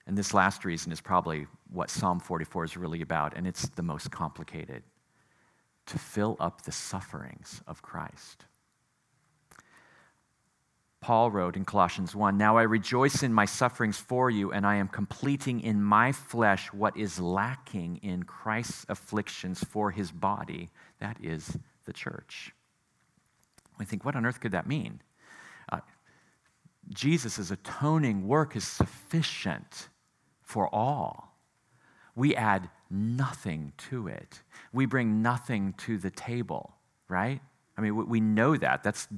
and this last reason is probably what Psalm 44 is really about, and it's the most complicated to fill up the sufferings of Christ. Paul wrote in Colossians 1 Now I rejoice in my sufferings for you, and I am completing in my flesh what is lacking in Christ's afflictions for his body, that is the church. We think, what on earth could that mean? Uh, Jesus' atoning work is sufficient for all. We add nothing to it. We bring nothing to the table, right? I mean, we know that. That's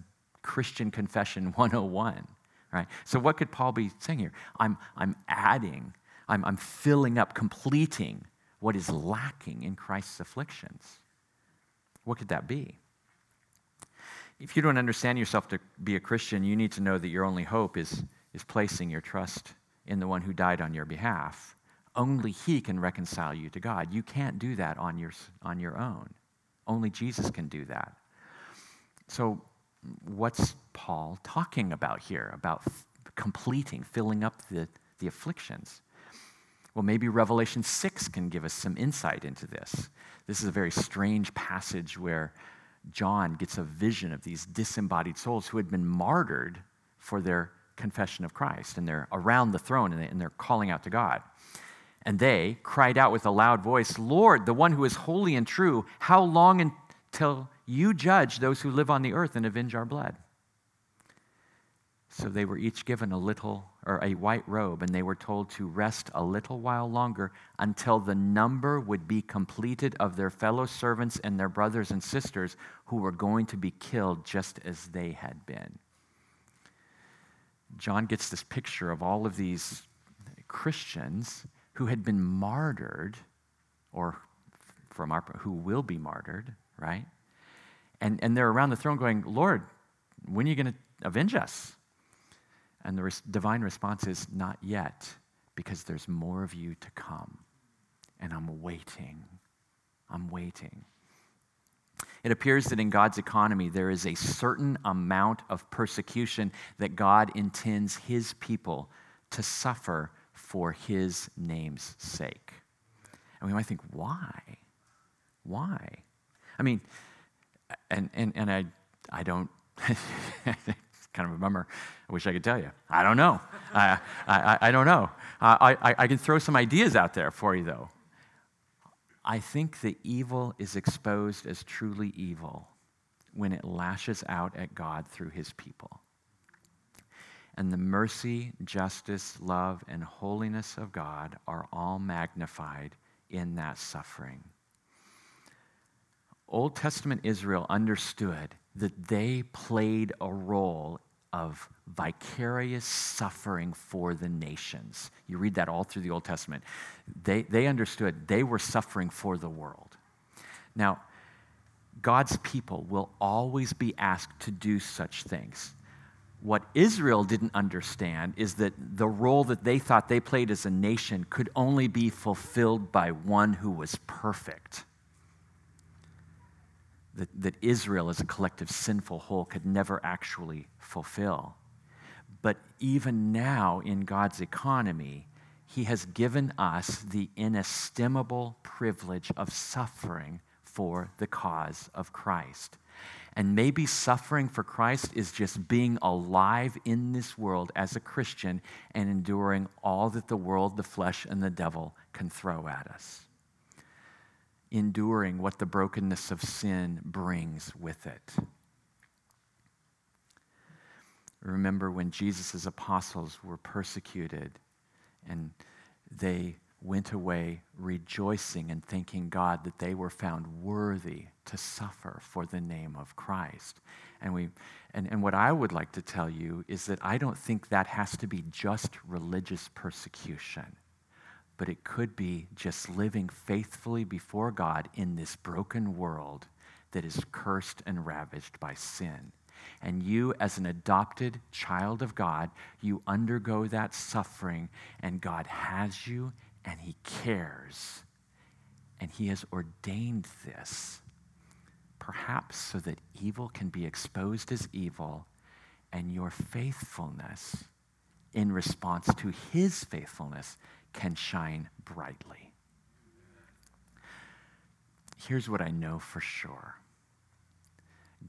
Christian Confession 101, right? So, what could Paul be saying here? I'm, I'm adding, I'm, I'm filling up, completing what is lacking in Christ's afflictions. What could that be? If you don't understand yourself to be a Christian, you need to know that your only hope is, is placing your trust in the one who died on your behalf. Only He can reconcile you to God. You can't do that on your, on your own. Only Jesus can do that. So, what's Paul talking about here? About f- completing, filling up the, the afflictions? Well, maybe Revelation 6 can give us some insight into this. This is a very strange passage where John gets a vision of these disembodied souls who had been martyred for their confession of Christ, and they're around the throne and, they, are calling out to God. And they cried out with a loud voice, Lord, the one who is holy and true, how long until you judge those who live on the earth and avenge our blood? So they were each given a little or a white robe, and they were told to rest a little while longer until the number would be completed of their fellow servants and their brothers and sisters who were going to be killed just as they had been. John gets this picture of all of these Christians who had been martyred, or from our who will be martyred, right? And, and they're around the throne going, Lord, when are you going to avenge us? And the res- divine response is, Not yet, because there's more of you to come. And I'm waiting. I'm waiting. It appears that in God's economy, there is a certain amount of persecution that God intends his people to suffer for his name's sake. And we might think, why? Why? I mean, and, and, and I, I don't, it's kind of a bummer. I wish I could tell you. I don't know. I, I, I don't know. I, I, I can throw some ideas out there for you, though. I think the evil is exposed as truly evil when it lashes out at God through his people. And the mercy, justice, love, and holiness of God are all magnified in that suffering. Old Testament Israel understood that they played a role of vicarious suffering for the nations. You read that all through the Old Testament. They, they understood they were suffering for the world. Now, God's people will always be asked to do such things. What Israel didn't understand is that the role that they thought they played as a nation could only be fulfilled by one who was perfect. That, that Israel, as a collective sinful whole, could never actually fulfill. But even now, in God's economy, He has given us the inestimable privilege of suffering for the cause of Christ. And maybe suffering for Christ is just being alive in this world as a Christian and enduring all that the world, the flesh, and the devil can throw at us. Enduring what the brokenness of sin brings with it. Remember when Jesus' apostles were persecuted and they went away rejoicing and thanking God that they were found worthy to suffer for the name of Christ. And, we, and, and what I would like to tell you is that I don't think that has to be just religious persecution, but it could be just living faithfully before God in this broken world that is cursed and ravaged by sin. And you, as an adopted child of God, you undergo that suffering, and God has you and He cares. And He has ordained this, perhaps so that evil can be exposed as evil and your faithfulness in response to His faithfulness can shine brightly. Here's what I know for sure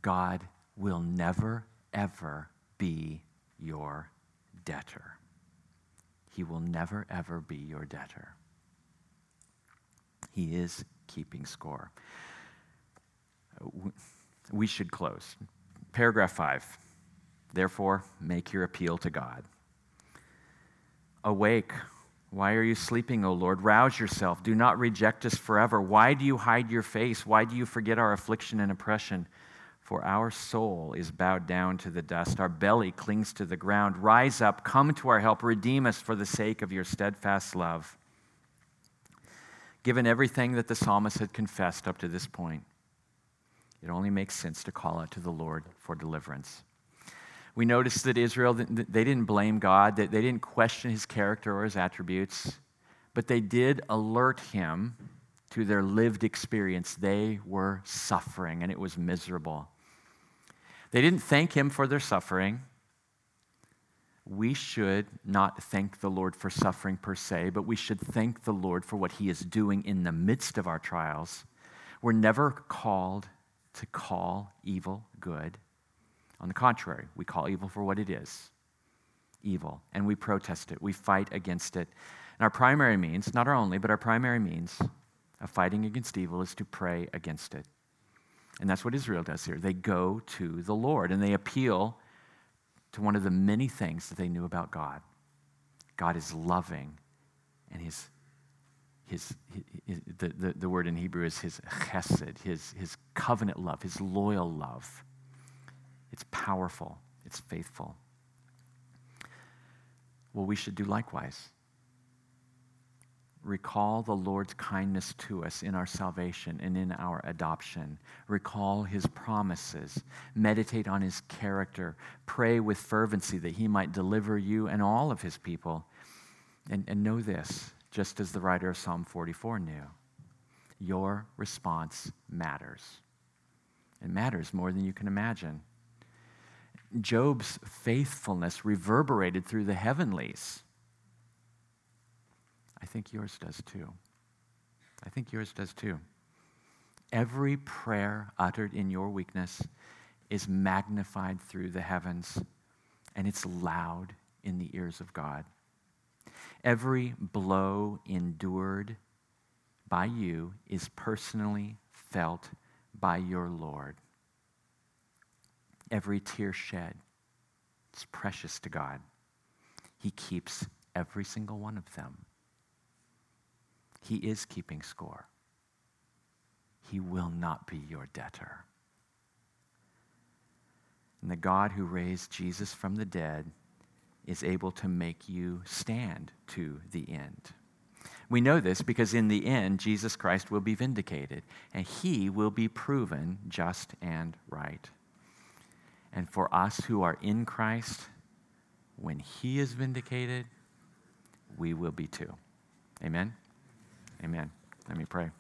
God will never, ever be your debtor. He will never, ever be your debtor. He is keeping score. We should close. Paragraph five. Therefore, make your appeal to God. Awake. Why are you sleeping, O Lord? Rouse yourself. Do not reject us forever. Why do you hide your face? Why do you forget our affliction and oppression? For our soul is bowed down to the dust, our belly clings to the ground. Rise up, come to our help, redeem us for the sake of your steadfast love. Given everything that the psalmist had confessed up to this point, it only makes sense to call out to the Lord for deliverance. We notice that Israel, they didn't blame God, they didn't question his character or his attributes, but they did alert him to their lived experience. They were suffering, and it was miserable. They didn't thank him for their suffering. We should not thank the Lord for suffering per se, but we should thank the Lord for what he is doing in the midst of our trials. We're never called to call evil good. On the contrary, we call evil for what it is evil, and we protest it. We fight against it. And our primary means, not our only, but our primary means of fighting against evil is to pray against it. And that's what Israel does here. They go to the Lord and they appeal to one of the many things that they knew about God. God is loving, and his, his, his, the, the, the word in Hebrew is his chesed, his, his covenant love, his loyal love. It's powerful, it's faithful. Well, we should do likewise recall the Lord's kindness to us in our salvation and in our adoption. Recall his promises. Meditate on his character. Pray with fervency that he might deliver you and all of his people. And, and know this, just as the writer of Psalm 44 knew your response matters. It matters more than you can imagine. Job's faithfulness reverberated through the heavenlies. I think yours does too. I think yours does too. Every prayer uttered in your weakness is magnified through the heavens, and it's loud in the ears of God. Every blow endured by you is personally felt by your Lord. Every tear shed is precious to God. He keeps every single one of them. He is keeping score. he will not be your debtor. And the God who raised Jesus from the dead is able to make you stand to the end. We know this because in the end, Jesus Christ will be vindicated and he will be proven just and right. And for us who are in Christ, when he is vindicated, we will be too. Amen? Amen. Let me pray.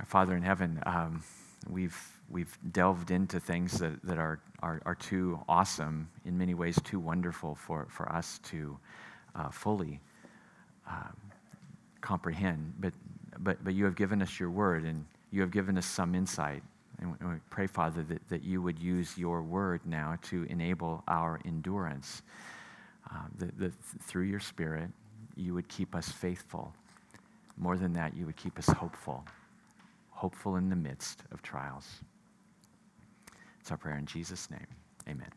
Our Father in heaven, um, we've, we've delved into things that, that are, are, are too awesome, in many ways too wonderful for, for us to uh, fully um, comprehend. But, but, but you have given us your word, and you have given us some insight. And we pray, Father, that, that you would use your word now to enable our endurance, uh, that, that through your spirit, you would keep us faithful. More than that, you would keep us hopeful, hopeful in the midst of trials. It's our prayer in Jesus' name. Amen.